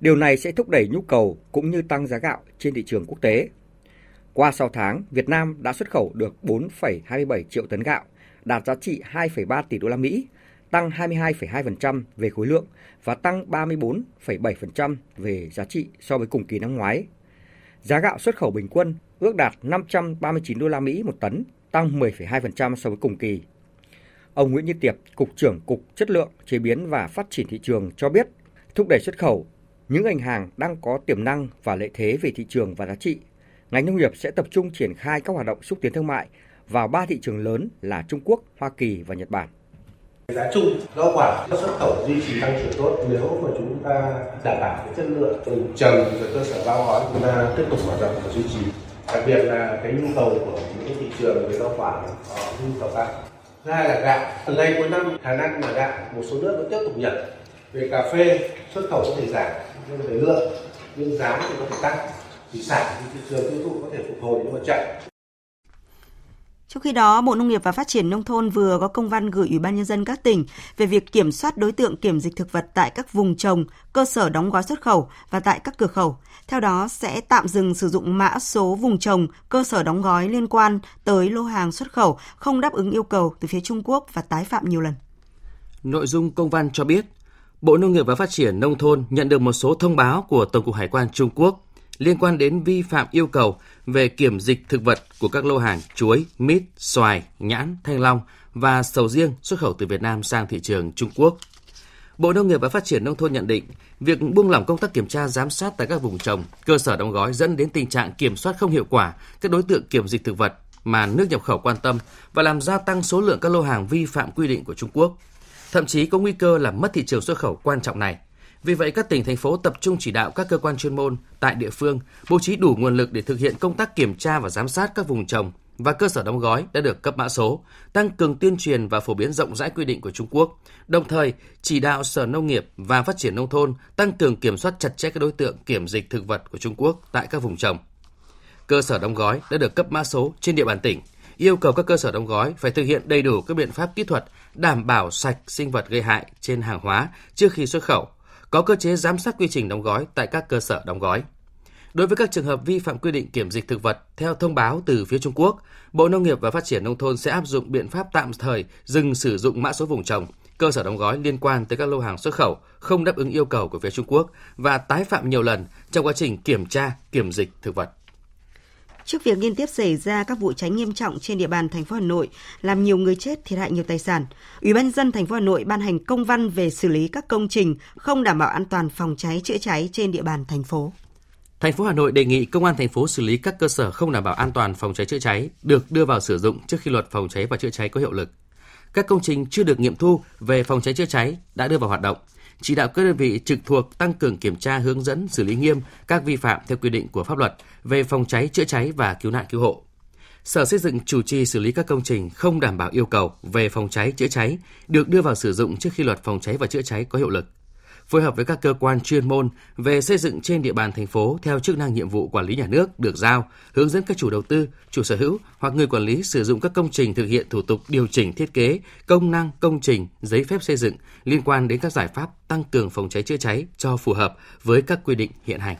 Điều này sẽ thúc đẩy nhu cầu cũng như tăng giá gạo trên thị trường quốc tế. Qua 6 tháng, Việt Nam đã xuất khẩu được 4,27 triệu tấn gạo, đạt giá trị 2,3 tỷ đô la Mỹ, tăng 22,2% về khối lượng và tăng 34,7% về giá trị so với cùng kỳ năm ngoái. Giá gạo xuất khẩu bình quân ước đạt 539 đô la Mỹ một tấn, tăng 10,2% so với cùng kỳ. Ông Nguyễn Như Tiệp, Cục trưởng Cục Chất lượng, Chế biến và Phát triển thị trường cho biết, thúc đẩy xuất khẩu, những ngành hàng đang có tiềm năng và lợi thế về thị trường và giá trị. Ngành nông nghiệp sẽ tập trung triển khai các hoạt động xúc tiến thương mại vào ba thị trường lớn là Trung Quốc, Hoa Kỳ và Nhật Bản. Giá chung. Rau quả xuất khẩu duy trì tăng trưởng tốt, nếu mà chúng ta đảm bảo cái chất lượng từ trồng rồi cơ sở bao gói chúng ta tiếp tục mở rộng và duy trì. Đặc biệt là cái nhu cầu của những thị trường về rau quả có nhu cầu tăng. Thứ hai là gạo. Từ nay cuối năm khả năng là gạo, một số nước vẫn tiếp tục nhập. Về cà phê, xuất khẩu có thể giảm, nhưng về lượng, nhưng giá thì có thể tăng. Thì sản thì thị trường tiêu thụ có thể phục hồi nhưng mà chậm trong khi đó, Bộ Nông nghiệp và Phát triển Nông thôn vừa có công văn gửi Ủy ban Nhân dân các tỉnh về việc kiểm soát đối tượng kiểm dịch thực vật tại các vùng trồng, cơ sở đóng gói xuất khẩu và tại các cửa khẩu. Theo đó, sẽ tạm dừng sử dụng mã số vùng trồng, cơ sở đóng gói liên quan tới lô hàng xuất khẩu không đáp ứng yêu cầu từ phía Trung Quốc và tái phạm nhiều lần. Nội dung công văn cho biết, Bộ Nông nghiệp và Phát triển Nông thôn nhận được một số thông báo của Tổng cục Hải quan Trung Quốc liên quan đến vi phạm yêu cầu về kiểm dịch thực vật của các lô hàng chuối, mít, xoài, nhãn, thanh long và sầu riêng xuất khẩu từ Việt Nam sang thị trường Trung Quốc. Bộ Nông nghiệp và Phát triển Nông thôn nhận định, việc buông lỏng công tác kiểm tra giám sát tại các vùng trồng, cơ sở đóng gói dẫn đến tình trạng kiểm soát không hiệu quả các đối tượng kiểm dịch thực vật mà nước nhập khẩu quan tâm và làm gia tăng số lượng các lô hàng vi phạm quy định của Trung Quốc. Thậm chí có nguy cơ làm mất thị trường xuất khẩu quan trọng này. Vì vậy, các tỉnh, thành phố tập trung chỉ đạo các cơ quan chuyên môn tại địa phương bố trí đủ nguồn lực để thực hiện công tác kiểm tra và giám sát các vùng trồng và cơ sở đóng gói đã được cấp mã số, tăng cường tuyên truyền và phổ biến rộng rãi quy định của Trung Quốc. Đồng thời, chỉ đạo Sở Nông nghiệp và Phát triển Nông thôn tăng cường kiểm soát chặt chẽ các đối tượng kiểm dịch thực vật của Trung Quốc tại các vùng trồng. Cơ sở đóng gói đã được cấp mã số trên địa bàn tỉnh, yêu cầu các cơ sở đóng gói phải thực hiện đầy đủ các biện pháp kỹ thuật đảm bảo sạch sinh vật gây hại trên hàng hóa trước khi xuất khẩu có cơ chế giám sát quy trình đóng gói tại các cơ sở đóng gói. Đối với các trường hợp vi phạm quy định kiểm dịch thực vật theo thông báo từ phía Trung Quốc, Bộ Nông nghiệp và Phát triển Nông thôn sẽ áp dụng biện pháp tạm thời dừng sử dụng mã số vùng trồng, cơ sở đóng gói liên quan tới các lô hàng xuất khẩu không đáp ứng yêu cầu của phía Trung Quốc và tái phạm nhiều lần trong quá trình kiểm tra, kiểm dịch thực vật. Trước việc liên tiếp xảy ra các vụ cháy nghiêm trọng trên địa bàn thành phố Hà Nội, làm nhiều người chết, thiệt hại nhiều tài sản, Ủy ban dân thành phố Hà Nội ban hành công văn về xử lý các công trình không đảm bảo an toàn phòng cháy chữa cháy trên địa bàn thành phố. Thành phố Hà Nội đề nghị công an thành phố xử lý các cơ sở không đảm bảo an toàn phòng cháy chữa cháy được đưa vào sử dụng trước khi luật phòng cháy và chữa cháy có hiệu lực. Các công trình chưa được nghiệm thu về phòng cháy chữa cháy đã đưa vào hoạt động chỉ đạo các đơn vị trực thuộc tăng cường kiểm tra, hướng dẫn, xử lý nghiêm các vi phạm theo quy định của pháp luật về phòng cháy, chữa cháy và cứu nạn cứu hộ. Sở Xây dựng chủ trì xử lý các công trình không đảm bảo yêu cầu về phòng cháy, chữa cháy được đưa vào sử dụng trước khi luật phòng cháy và chữa cháy có hiệu lực phối hợp với các cơ quan chuyên môn về xây dựng trên địa bàn thành phố theo chức năng nhiệm vụ quản lý nhà nước được giao, hướng dẫn các chủ đầu tư, chủ sở hữu hoặc người quản lý sử dụng các công trình thực hiện thủ tục điều chỉnh thiết kế, công năng công trình, giấy phép xây dựng liên quan đến các giải pháp tăng cường phòng cháy chữa cháy cho phù hợp với các quy định hiện hành.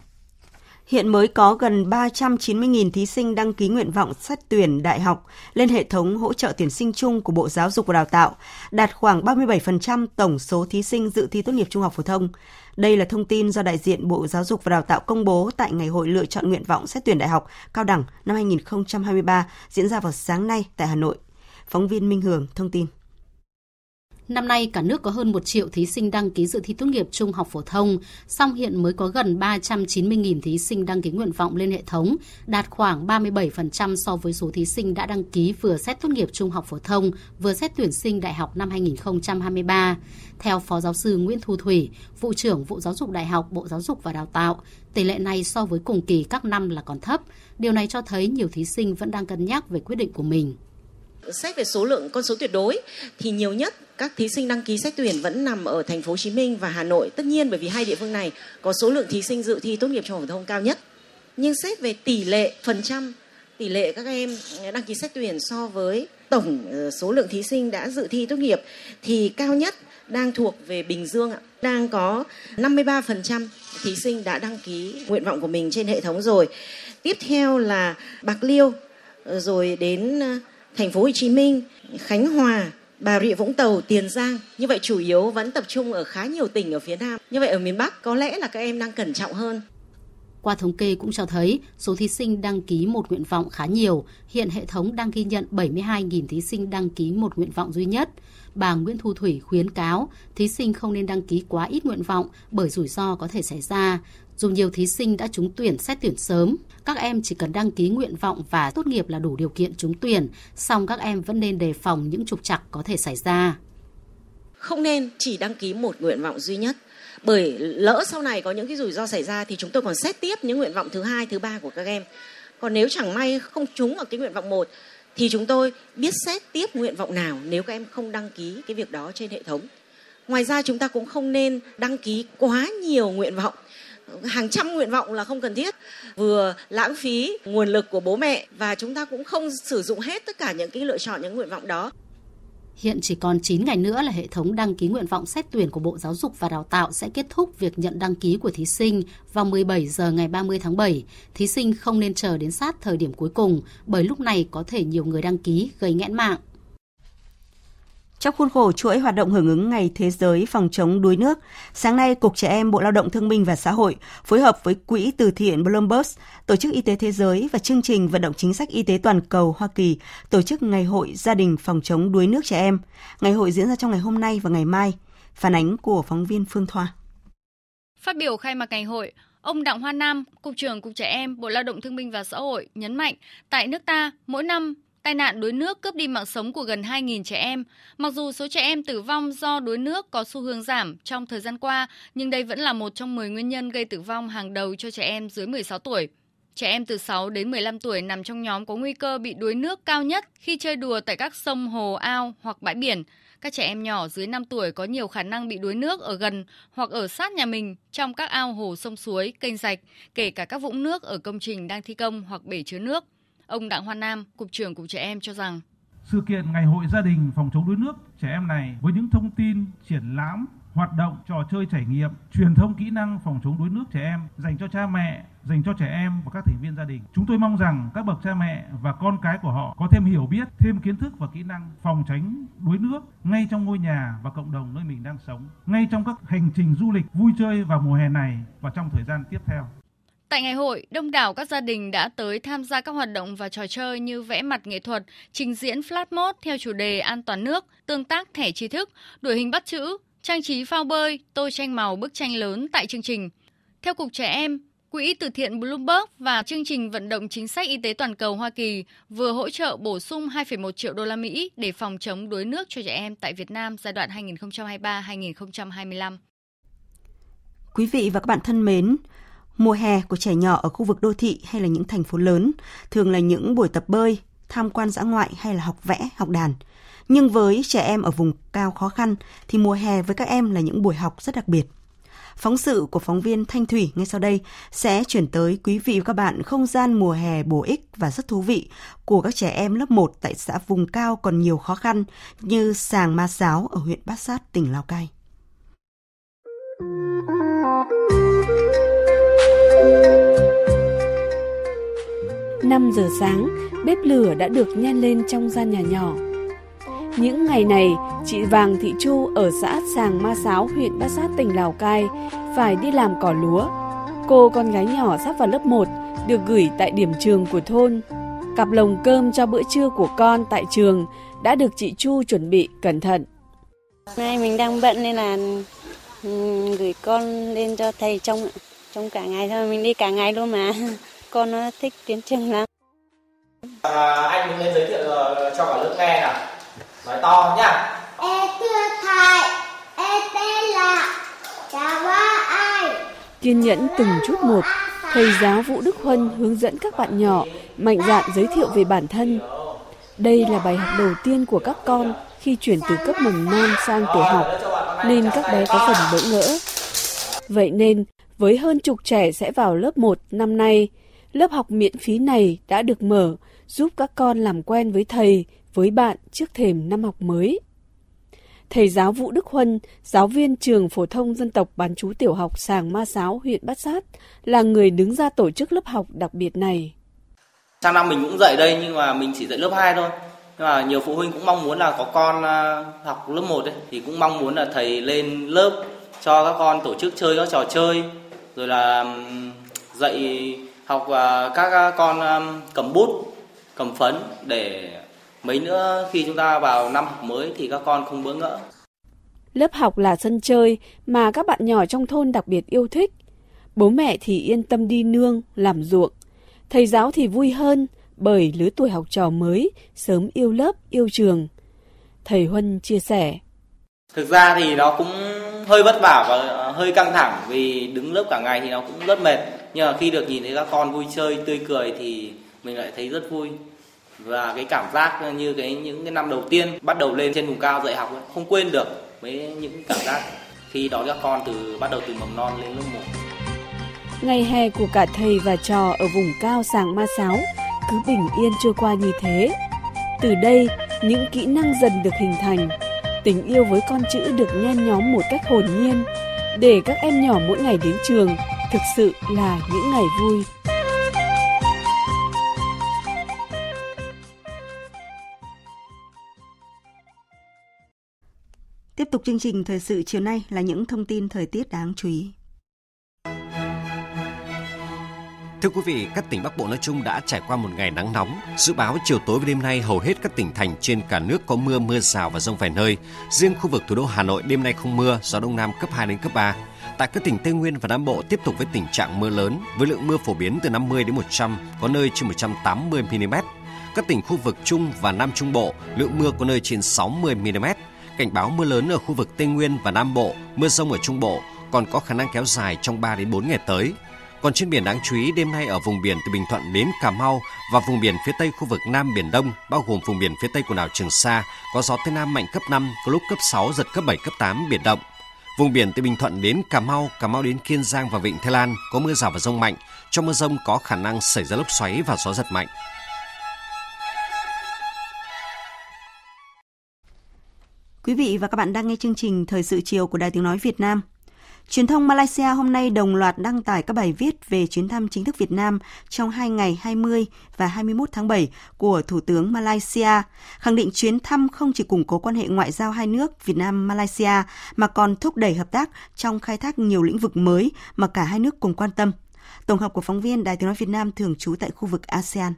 Hiện mới có gần 390.000 thí sinh đăng ký nguyện vọng xét tuyển đại học lên hệ thống hỗ trợ tuyển sinh chung của Bộ Giáo dục và Đào tạo, đạt khoảng 37% tổng số thí sinh dự thi tốt nghiệp trung học phổ thông. Đây là thông tin do đại diện Bộ Giáo dục và Đào tạo công bố tại Ngày hội lựa chọn nguyện vọng xét tuyển đại học cao đẳng năm 2023 diễn ra vào sáng nay tại Hà Nội. Phóng viên Minh Hường thông tin. Năm nay, cả nước có hơn 1 triệu thí sinh đăng ký dự thi tốt nghiệp trung học phổ thông, song hiện mới có gần 390.000 thí sinh đăng ký nguyện vọng lên hệ thống, đạt khoảng 37% so với số thí sinh đã đăng ký vừa xét tốt nghiệp trung học phổ thông, vừa xét tuyển sinh đại học năm 2023. Theo Phó Giáo sư Nguyễn Thu Thủy, Vụ trưởng Vụ Giáo dục Đại học Bộ Giáo dục và Đào tạo, tỷ lệ này so với cùng kỳ các năm là còn thấp. Điều này cho thấy nhiều thí sinh vẫn đang cân nhắc về quyết định của mình. Xét về số lượng con số tuyệt đối thì nhiều nhất các thí sinh đăng ký xét tuyển vẫn nằm ở thành phố Hồ Chí Minh và Hà Nội. Tất nhiên bởi vì hai địa phương này có số lượng thí sinh dự thi tốt nghiệp trung học phổ thông cao nhất. Nhưng xét về tỷ lệ phần trăm tỷ lệ các em đăng ký xét tuyển so với tổng ờ, số lượng thí sinh đã dự thi tốt nghiệp thì cao nhất đang thuộc về Bình Dương ạ. Đang có 53% thí sinh đã đăng ký nguyện vọng của mình trên hệ thống rồi. Tiếp theo là Bạc Liêu rồi đến ờ, thành phố Hồ Chí Minh, Khánh Hòa, Bà Rịa Vũng Tàu, Tiền Giang. Như vậy chủ yếu vẫn tập trung ở khá nhiều tỉnh ở phía Nam. Như vậy ở miền Bắc có lẽ là các em đang cẩn trọng hơn. Qua thống kê cũng cho thấy số thí sinh đăng ký một nguyện vọng khá nhiều. Hiện hệ thống đang ghi nhận 72.000 thí sinh đăng ký một nguyện vọng duy nhất. Bà Nguyễn Thu Thủy khuyến cáo thí sinh không nên đăng ký quá ít nguyện vọng bởi rủi ro có thể xảy ra. Dù nhiều thí sinh đã trúng tuyển xét tuyển sớm, các em chỉ cần đăng ký nguyện vọng và tốt nghiệp là đủ điều kiện trúng tuyển, song các em vẫn nên đề phòng những trục trặc có thể xảy ra. Không nên chỉ đăng ký một nguyện vọng duy nhất. Bởi lỡ sau này có những cái rủi ro xảy ra thì chúng tôi còn xét tiếp những nguyện vọng thứ hai thứ ba của các em. Còn nếu chẳng may không trúng ở cái nguyện vọng một thì chúng tôi biết xét tiếp nguyện vọng nào nếu các em không đăng ký cái việc đó trên hệ thống. Ngoài ra chúng ta cũng không nên đăng ký quá nhiều nguyện vọng hàng trăm nguyện vọng là không cần thiết vừa lãng phí nguồn lực của bố mẹ và chúng ta cũng không sử dụng hết tất cả những cái lựa chọn, những nguyện vọng đó Hiện chỉ còn 9 ngày nữa là hệ thống đăng ký nguyện vọng xét tuyển của Bộ Giáo dục và Đào tạo sẽ kết thúc việc nhận đăng ký của thí sinh vào 17 giờ ngày 30 tháng 7. Thí sinh không nên chờ đến sát thời điểm cuối cùng, bởi lúc này có thể nhiều người đăng ký gây nghẽn mạng. Trong khuôn khổ chuỗi hoạt động hưởng ứng Ngày Thế giới phòng chống đuối nước, sáng nay Cục Trẻ Em Bộ Lao động Thương binh và Xã hội phối hợp với Quỹ từ thiện Bloomberg, Tổ chức Y tế Thế giới và chương trình vận động chính sách y tế toàn cầu Hoa Kỳ tổ chức Ngày hội Gia đình phòng chống đuối nước trẻ em. Ngày hội diễn ra trong ngày hôm nay và ngày mai. Phản ánh của phóng viên Phương Thoa. Phát biểu khai mạc ngày hội, Ông Đặng Hoa Nam, Cục trưởng Cục Trẻ Em, Bộ Lao động Thương binh và Xã hội nhấn mạnh, tại nước ta, mỗi năm Tai nạn đuối nước cướp đi mạng sống của gần 2.000 trẻ em. Mặc dù số trẻ em tử vong do đuối nước có xu hướng giảm trong thời gian qua, nhưng đây vẫn là một trong 10 nguyên nhân gây tử vong hàng đầu cho trẻ em dưới 16 tuổi. Trẻ em từ 6 đến 15 tuổi nằm trong nhóm có nguy cơ bị đuối nước cao nhất khi chơi đùa tại các sông, hồ, ao hoặc bãi biển. Các trẻ em nhỏ dưới 5 tuổi có nhiều khả năng bị đuối nước ở gần hoặc ở sát nhà mình trong các ao hồ sông suối, kênh rạch, kể cả các vũng nước ở công trình đang thi công hoặc bể chứa nước. Ông Đặng Hoa Nam, Cục trưởng Cục Trẻ Em cho rằng sự kiện Ngày hội gia đình phòng chống đuối nước trẻ em này với những thông tin, triển lãm, hoạt động, trò chơi trải nghiệm, truyền thông kỹ năng phòng chống đuối nước trẻ em dành cho cha mẹ, dành cho trẻ em và các thành viên gia đình. Chúng tôi mong rằng các bậc cha mẹ và con cái của họ có thêm hiểu biết, thêm kiến thức và kỹ năng phòng tránh đuối nước ngay trong ngôi nhà và cộng đồng nơi mình đang sống, ngay trong các hành trình du lịch vui chơi vào mùa hè này và trong thời gian tiếp theo. Tại ngày hội, đông đảo các gia đình đã tới tham gia các hoạt động và trò chơi như vẽ mặt nghệ thuật, trình diễn flash mode theo chủ đề an toàn nước, tương tác thẻ tri thức, đuổi hình bắt chữ, trang trí phao bơi, tô tranh màu bức tranh lớn tại chương trình. Theo Cục Trẻ Em, Quỹ từ thiện Bloomberg và chương trình vận động chính sách y tế toàn cầu Hoa Kỳ vừa hỗ trợ bổ sung 2,1 triệu đô la Mỹ để phòng chống đuối nước cho trẻ em tại Việt Nam giai đoạn 2023-2025. Quý vị và các bạn thân mến, Mùa hè của trẻ nhỏ ở khu vực đô thị hay là những thành phố lớn thường là những buổi tập bơi, tham quan dã ngoại hay là học vẽ, học đàn. Nhưng với trẻ em ở vùng cao khó khăn thì mùa hè với các em là những buổi học rất đặc biệt. Phóng sự của phóng viên Thanh Thủy ngay sau đây sẽ chuyển tới quý vị và các bạn không gian mùa hè bổ ích và rất thú vị của các trẻ em lớp 1 tại xã vùng cao còn nhiều khó khăn như Sàng Ma Sáo ở huyện Bát Sát, tỉnh Lào Cai. 5 giờ sáng, bếp lửa đã được nhen lên trong gian nhà nhỏ. Những ngày này, chị Vàng Thị Chu ở xã Sàng Ma Sáo, huyện Bát Sát, tỉnh Lào Cai phải đi làm cỏ lúa. Cô con gái nhỏ sắp vào lớp 1 được gửi tại điểm trường của thôn. Cặp lồng cơm cho bữa trưa của con tại trường đã được chị Chu chuẩn bị cẩn thận. Nay mình đang bận nên là ừ, gửi con lên cho thầy trong trong cả ngày thôi, mình đi cả ngày luôn mà. *laughs* Con nó thích tiến trường lắm. À, anh lên giới thiệu ờ, cho cả lớp nghe nào. Nói to nhá. Em thưa thầy, em tên là Chào ai. Kiên nhẫn từng chút một, thầy giáo Vũ Đức Huân hướng dẫn các bạn nhỏ mạnh dạn giới thiệu về bản thân. Đây là bài học đầu tiên của các con khi chuyển từ cấp mầm non sang tiểu học, nên các bé có phần bỡ ngỡ. Vậy nên, với hơn chục trẻ sẽ vào lớp 1 năm nay, lớp học miễn phí này đã được mở, giúp các con làm quen với thầy, với bạn trước thềm năm học mới. Thầy giáo Vũ Đức Huân, giáo viên trường phổ thông dân tộc bán chú tiểu học Sàng Ma Sáo, huyện Bát Sát, là người đứng ra tổ chức lớp học đặc biệt này. Sang năm mình cũng dạy đây nhưng mà mình chỉ dạy lớp 2 thôi. Nhưng mà nhiều phụ huynh cũng mong muốn là có con à, học lớp 1 ấy, thì cũng mong muốn là thầy lên lớp cho các con tổ chức chơi các trò chơi rồi là dạy học à, các con cầm bút, cầm phấn để mấy nữa khi chúng ta vào năm học mới thì các con không bỡ ngỡ. Lớp học là sân chơi mà các bạn nhỏ trong thôn đặc biệt yêu thích. Bố mẹ thì yên tâm đi nương, làm ruộng. Thầy giáo thì vui hơn bởi lứa tuổi học trò mới sớm yêu lớp, yêu trường. Thầy Huân chia sẻ. Thực ra thì nó cũng hơi vất vả và ờ, hơi căng thẳng vì đứng lớp cả ngày thì nó cũng rất mệt. Nhưng mà khi được nhìn thấy các con vui chơi, tươi cười thì mình lại thấy rất vui và cái cảm giác như cái những cái năm đầu tiên bắt đầu lên trên vùng cao dạy học ấy, không quên được với những cảm giác khi đón các con từ bắt đầu từ mầm non lên lớp 1. Ngày hè của cả thầy và trò ở vùng cao Sàng Ma Sáo cứ bình yên trôi qua như thế. Từ đây, những kỹ năng dần được hình thành, tình yêu với con chữ được nhen nhóm một cách hồn nhiên, để các em nhỏ mỗi ngày đến trường thực sự là những ngày vui. Tiếp tục chương trình thời sự chiều nay là những thông tin thời tiết đáng chú ý. Thưa quý vị, các tỉnh Bắc Bộ nói chung đã trải qua một ngày nắng nóng. Dự báo chiều tối và đêm nay hầu hết các tỉnh thành trên cả nước có mưa, mưa rào và rông vài nơi. Riêng khu vực thủ đô Hà Nội đêm nay không mưa, gió đông nam cấp 2 đến cấp 3. Tại các tỉnh Tây Nguyên và Nam Bộ tiếp tục với tình trạng mưa lớn với lượng mưa phổ biến từ 50 đến 100, có nơi trên 180 mm. Các tỉnh khu vực Trung và Nam Trung Bộ, lượng mưa có nơi trên 60 mm. Cảnh báo mưa lớn ở khu vực Tây Nguyên và Nam Bộ, mưa rông ở Trung Bộ còn có khả năng kéo dài trong 3 đến 4 ngày tới. Còn trên biển đáng chú ý, đêm nay ở vùng biển từ Bình Thuận đến Cà Mau và vùng biển phía tây khu vực Nam Biển Đông, bao gồm vùng biển phía tây quần đảo Trường Sa, có gió Tây Nam mạnh cấp 5, có lúc cấp 6, giật cấp 7, cấp 8, biển động. Vùng biển từ Bình Thuận đến Cà Mau, Cà Mau đến Kiên Giang và Vịnh Thái Lan có mưa rào và rông mạnh. Trong mưa rông có khả năng xảy ra lốc xoáy và gió giật mạnh. Quý vị và các bạn đang nghe chương trình Thời sự chiều của Đài Tiếng Nói Việt Nam. Truyền thông Malaysia hôm nay đồng loạt đăng tải các bài viết về chuyến thăm chính thức Việt Nam trong hai ngày 20 và 21 tháng 7 của Thủ tướng Malaysia, khẳng định chuyến thăm không chỉ củng cố quan hệ ngoại giao hai nước Việt Nam-Malaysia mà còn thúc đẩy hợp tác trong khai thác nhiều lĩnh vực mới mà cả hai nước cùng quan tâm. Tổng hợp của phóng viên Đài Tiếng Nói Việt Nam thường trú tại khu vực ASEAN.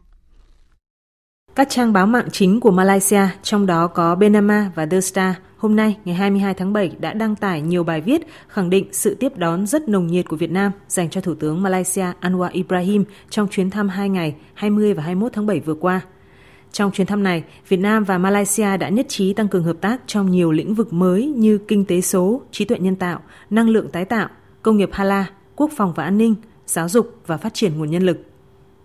Các trang báo mạng chính của Malaysia, trong đó có Benama và The Star, hôm nay ngày 22 tháng 7 đã đăng tải nhiều bài viết khẳng định sự tiếp đón rất nồng nhiệt của Việt Nam dành cho Thủ tướng Malaysia Anwar Ibrahim trong chuyến thăm 2 ngày 20 và 21 tháng 7 vừa qua. Trong chuyến thăm này, Việt Nam và Malaysia đã nhất trí tăng cường hợp tác trong nhiều lĩnh vực mới như kinh tế số, trí tuệ nhân tạo, năng lượng tái tạo, công nghiệp Hala, quốc phòng và an ninh, giáo dục và phát triển nguồn nhân lực.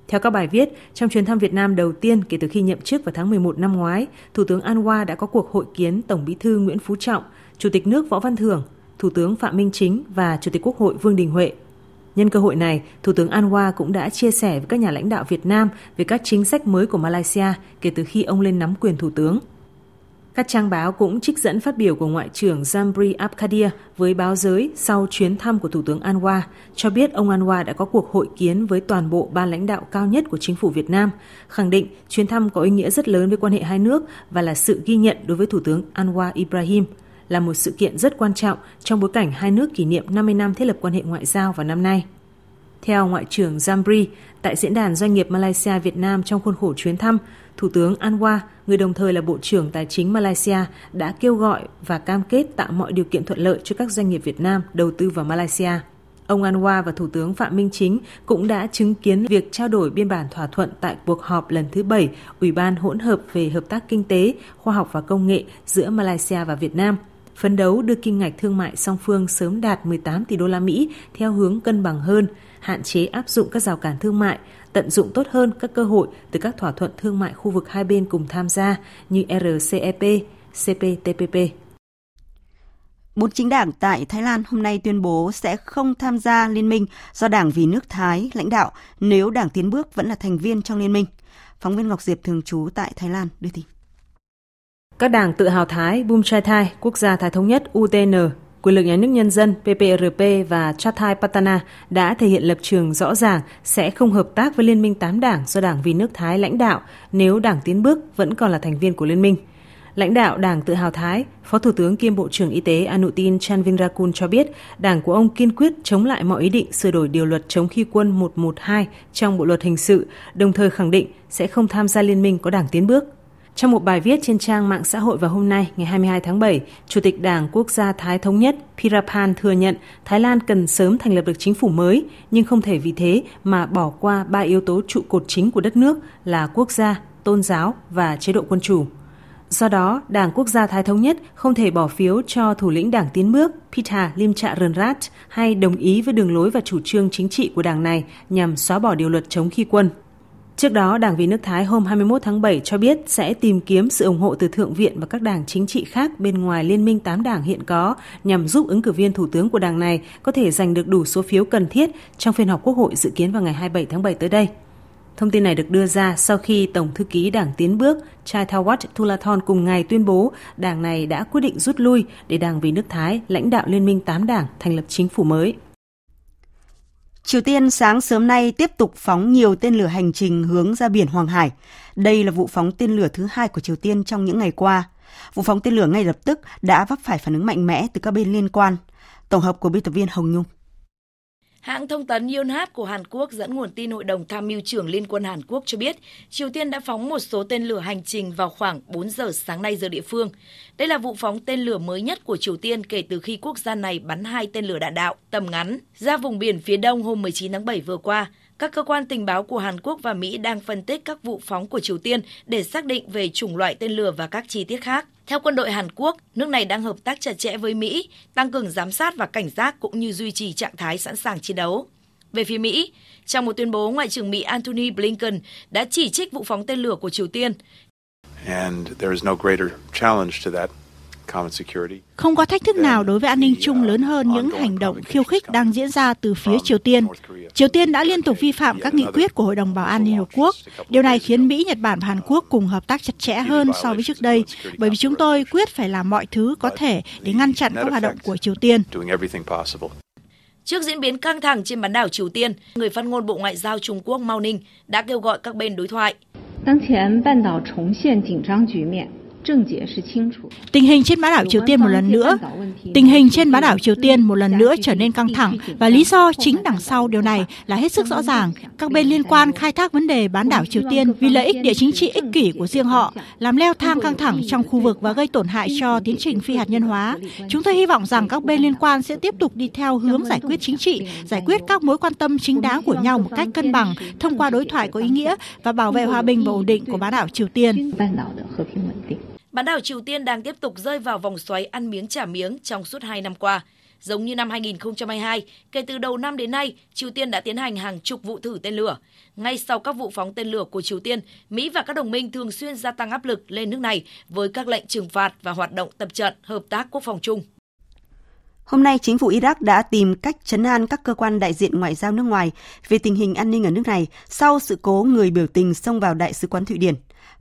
Theo các bài viết, trong chuyến thăm Việt Nam đầu tiên kể từ khi nhậm chức vào tháng 11 năm ngoái, Thủ tướng Anwar đã có cuộc hội kiến Tổng bí thư Nguyễn Phú Trọng, Chủ tịch nước Võ Văn Thưởng, Thủ tướng Phạm Minh Chính và Chủ tịch Quốc hội Vương Đình Huệ. Nhân cơ hội này, Thủ tướng Anwar cũng đã chia sẻ với các nhà lãnh đạo Việt Nam về các chính sách mới của Malaysia kể từ khi ông lên nắm quyền Thủ tướng. Các trang báo cũng trích dẫn phát biểu của Ngoại trưởng Zambri Abkadia với báo giới sau chuyến thăm của Thủ tướng Anwar, cho biết ông Anwar đã có cuộc hội kiến với toàn bộ ban lãnh đạo cao nhất của chính phủ Việt Nam, khẳng định chuyến thăm có ý nghĩa rất lớn với quan hệ hai nước và là sự ghi nhận đối với Thủ tướng Anwar Ibrahim, là một sự kiện rất quan trọng trong bối cảnh hai nước kỷ niệm 50 năm thiết lập quan hệ ngoại giao vào năm nay. Theo Ngoại trưởng Zambri, tại Diễn đàn Doanh nghiệp Malaysia Việt Nam trong khuôn khổ chuyến thăm, Thủ tướng Anwar, người đồng thời là Bộ trưởng Tài chính Malaysia, đã kêu gọi và cam kết tạo mọi điều kiện thuận lợi cho các doanh nghiệp Việt Nam đầu tư vào Malaysia. Ông Anwar và Thủ tướng Phạm Minh Chính cũng đã chứng kiến việc trao đổi biên bản thỏa thuận tại cuộc họp lần thứ 7 Ủy ban hỗn hợp về hợp tác kinh tế, khoa học và công nghệ giữa Malaysia và Việt Nam – phấn đấu đưa kim ngạch thương mại song phương sớm đạt 18 tỷ đô la Mỹ theo hướng cân bằng hơn, hạn chế áp dụng các rào cản thương mại, tận dụng tốt hơn các cơ hội từ các thỏa thuận thương mại khu vực hai bên cùng tham gia như RCEP, CPTPP. Bốn chính đảng tại Thái Lan hôm nay tuyên bố sẽ không tham gia liên minh do Đảng Vì nước Thái lãnh đạo nếu Đảng Tiến bước vẫn là thành viên trong liên minh. Phóng viên Ngọc Diệp thường trú tại Thái Lan đưa tin. Các đảng tự hào Thái, Bumchai Quốc gia Thái Thống Nhất UTN, Quyền lực nhà nước nhân dân PPRP và Chathai Patana đã thể hiện lập trường rõ ràng sẽ không hợp tác với Liên minh 8 đảng do Đảng Vì nước Thái lãnh đạo nếu Đảng Tiến Bước vẫn còn là thành viên của Liên minh. Lãnh đạo Đảng Tự hào Thái, Phó Thủ tướng kiêm Bộ trưởng Y tế Anutin Chanvinrakul cho biết, Đảng của ông kiên quyết chống lại mọi ý định sửa đổi điều luật chống khi quân 112 trong Bộ luật hình sự, đồng thời khẳng định sẽ không tham gia liên minh có Đảng Tiến Bước. Trong một bài viết trên trang mạng xã hội vào hôm nay, ngày 22 tháng 7, Chủ tịch Đảng Quốc gia Thái Thống Nhất Pirapan thừa nhận Thái Lan cần sớm thành lập được chính phủ mới, nhưng không thể vì thế mà bỏ qua ba yếu tố trụ cột chính của đất nước là quốc gia, tôn giáo và chế độ quân chủ. Do đó, Đảng Quốc gia Thái Thống Nhất không thể bỏ phiếu cho thủ lĩnh Đảng Tiến Bước Pita Limcha Rönrat hay đồng ý với đường lối và chủ trương chính trị của đảng này nhằm xóa bỏ điều luật chống khi quân. Trước đó, Đảng Vì nước Thái hôm 21 tháng 7 cho biết sẽ tìm kiếm sự ủng hộ từ Thượng viện và các đảng chính trị khác bên ngoài Liên minh 8 đảng hiện có nhằm giúp ứng cử viên thủ tướng của đảng này có thể giành được đủ số phiếu cần thiết trong phiên họp quốc hội dự kiến vào ngày 27 tháng 7 tới đây. Thông tin này được đưa ra sau khi Tổng thư ký Đảng Tiến bước Chai Thawat Thulathon cùng ngày tuyên bố đảng này đã quyết định rút lui để Đảng Vì nước Thái lãnh đạo Liên minh 8 đảng thành lập chính phủ mới. Triều Tiên sáng sớm nay tiếp tục phóng nhiều tên lửa hành trình hướng ra biển Hoàng Hải. Đây là vụ phóng tên lửa thứ hai của Triều Tiên trong những ngày qua. Vụ phóng tên lửa ngay lập tức đã vấp phải phản ứng mạnh mẽ từ các bên liên quan. Tổng hợp của biên tập viên Hồng Nhung. Hãng thông tấn Yonhap của Hàn Quốc dẫn nguồn tin Hội đồng Tham mưu trưởng Liên quân Hàn Quốc cho biết, Triều Tiên đã phóng một số tên lửa hành trình vào khoảng 4 giờ sáng nay giờ địa phương. Đây là vụ phóng tên lửa mới nhất của Triều Tiên kể từ khi quốc gia này bắn hai tên lửa đạn đạo tầm ngắn ra vùng biển phía đông hôm 19 tháng 7 vừa qua. Các cơ quan tình báo của Hàn Quốc và Mỹ đang phân tích các vụ phóng của Triều Tiên để xác định về chủng loại tên lửa và các chi tiết khác. Theo quân đội Hàn Quốc, nước này đang hợp tác chặt chẽ với Mỹ, tăng cường giám sát và cảnh giác cũng như duy trì trạng thái sẵn sàng chiến đấu. Về phía Mỹ, trong một tuyên bố, Ngoại trưởng Mỹ Antony Blinken đã chỉ trích vụ phóng tên lửa của Triều Tiên. And there is no greater challenge to that không có thách thức nào đối với an ninh chung lớn hơn những hành động khiêu khích đang diễn ra từ phía Triều Tiên. Triều Tiên đã liên tục vi phạm các nghị quyết của Hội đồng Bảo an Liên Hợp Quốc. Điều này khiến Mỹ, Nhật Bản và Hàn Quốc cùng hợp tác chặt chẽ hơn so với trước đây, bởi vì chúng tôi quyết phải làm mọi thứ có thể để ngăn chặn các hoạt động của Triều Tiên. Trước diễn biến căng thẳng trên bán đảo Triều Tiên, người phát ngôn Bộ Ngoại giao Trung Quốc Mao Ninh đã kêu gọi các bên đối thoại. Tình hình trên bán đảo Triều Tiên một lần nữa, tình hình trên bán đảo Triều Tiên một lần nữa trở nên căng thẳng và lý do chính đằng sau điều này là hết sức rõ ràng. Các bên liên quan khai thác vấn đề bán đảo Triều Tiên vì lợi ích địa chính trị ích kỷ của riêng họ, làm leo thang căng thẳng trong khu vực và gây tổn hại cho tiến trình phi hạt nhân hóa. Chúng tôi hy vọng rằng các bên liên quan sẽ tiếp tục đi theo hướng giải quyết chính trị, giải quyết các mối quan tâm chính đáng của nhau một cách cân bằng thông qua đối thoại có ý nghĩa và bảo vệ hòa bình và ổn định của bán đảo Triều Tiên. Bán đảo Triều Tiên đang tiếp tục rơi vào vòng xoáy ăn miếng trả miếng trong suốt 2 năm qua. Giống như năm 2022, kể từ đầu năm đến nay, Triều Tiên đã tiến hành hàng chục vụ thử tên lửa. Ngay sau các vụ phóng tên lửa của Triều Tiên, Mỹ và các đồng minh thường xuyên gia tăng áp lực lên nước này với các lệnh trừng phạt và hoạt động tập trận hợp tác quốc phòng chung. Hôm nay, chính phủ Iraq đã tìm cách chấn an các cơ quan đại diện ngoại giao nước ngoài về tình hình an ninh ở nước này sau sự cố người biểu tình xông vào đại sứ quán Thụy Điển.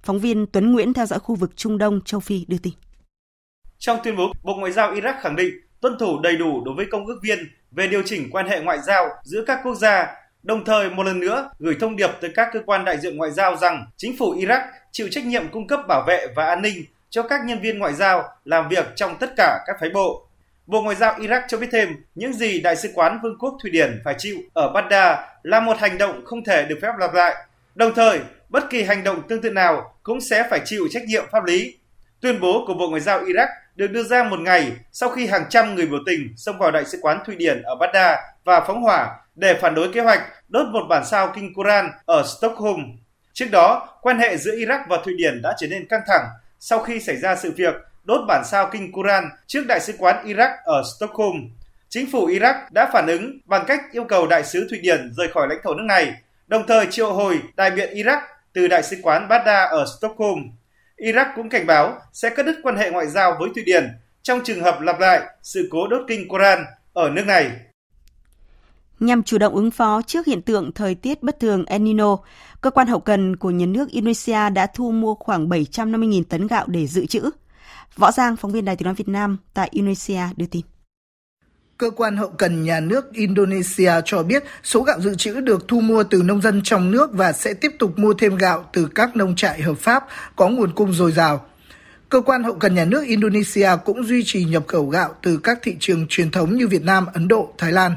Phóng viên Tuấn Nguyễn theo dõi khu vực Trung Đông, châu Phi đưa tin. Trong tuyên bố, Bộ Ngoại giao Iraq khẳng định tuân thủ đầy đủ đối với công ước viên về điều chỉnh quan hệ ngoại giao giữa các quốc gia, đồng thời một lần nữa gửi thông điệp tới các cơ quan đại diện ngoại giao rằng chính phủ Iraq chịu trách nhiệm cung cấp bảo vệ và an ninh cho các nhân viên ngoại giao làm việc trong tất cả các phái bộ. Bộ Ngoại giao Iraq cho biết thêm những gì Đại sứ quán Vương quốc Thụy Điển phải chịu ở Baghdad là một hành động không thể được phép lặp lại. Đồng thời, bất kỳ hành động tương tự nào cũng sẽ phải chịu trách nhiệm pháp lý. Tuyên bố của Bộ Ngoại giao Iraq được đưa ra một ngày sau khi hàng trăm người biểu tình xông vào Đại sứ quán Thụy Điển ở Baghdad và phóng hỏa để phản đối kế hoạch đốt một bản sao kinh Koran ở Stockholm. Trước đó, quan hệ giữa Iraq và Thụy Điển đã trở nên căng thẳng sau khi xảy ra sự việc đốt bản sao kinh Koran trước Đại sứ quán Iraq ở Stockholm. Chính phủ Iraq đã phản ứng bằng cách yêu cầu đại sứ Thụy Điển rời khỏi lãnh thổ nước này, đồng thời triệu hồi đại biện Iraq từ đại sứ quán Baghdad ở Stockholm. Iraq cũng cảnh báo sẽ cắt đứt quan hệ ngoại giao với Thụy Điển trong trường hợp lặp lại sự cố đốt kinh Koran ở nước này. Nhằm chủ động ứng phó trước hiện tượng thời tiết bất thường El Nino, cơ quan hậu cần của nhà nước Indonesia đã thu mua khoảng 750.000 tấn gạo để dự trữ. Võ Giang, phóng viên Đài tiếng nói Việt Nam tại Indonesia đưa tin. Cơ quan hậu cần nhà nước Indonesia cho biết số gạo dự trữ được thu mua từ nông dân trong nước và sẽ tiếp tục mua thêm gạo từ các nông trại hợp pháp có nguồn cung dồi dào. Cơ quan hậu cần nhà nước Indonesia cũng duy trì nhập khẩu gạo từ các thị trường truyền thống như Việt Nam, Ấn Độ, Thái Lan.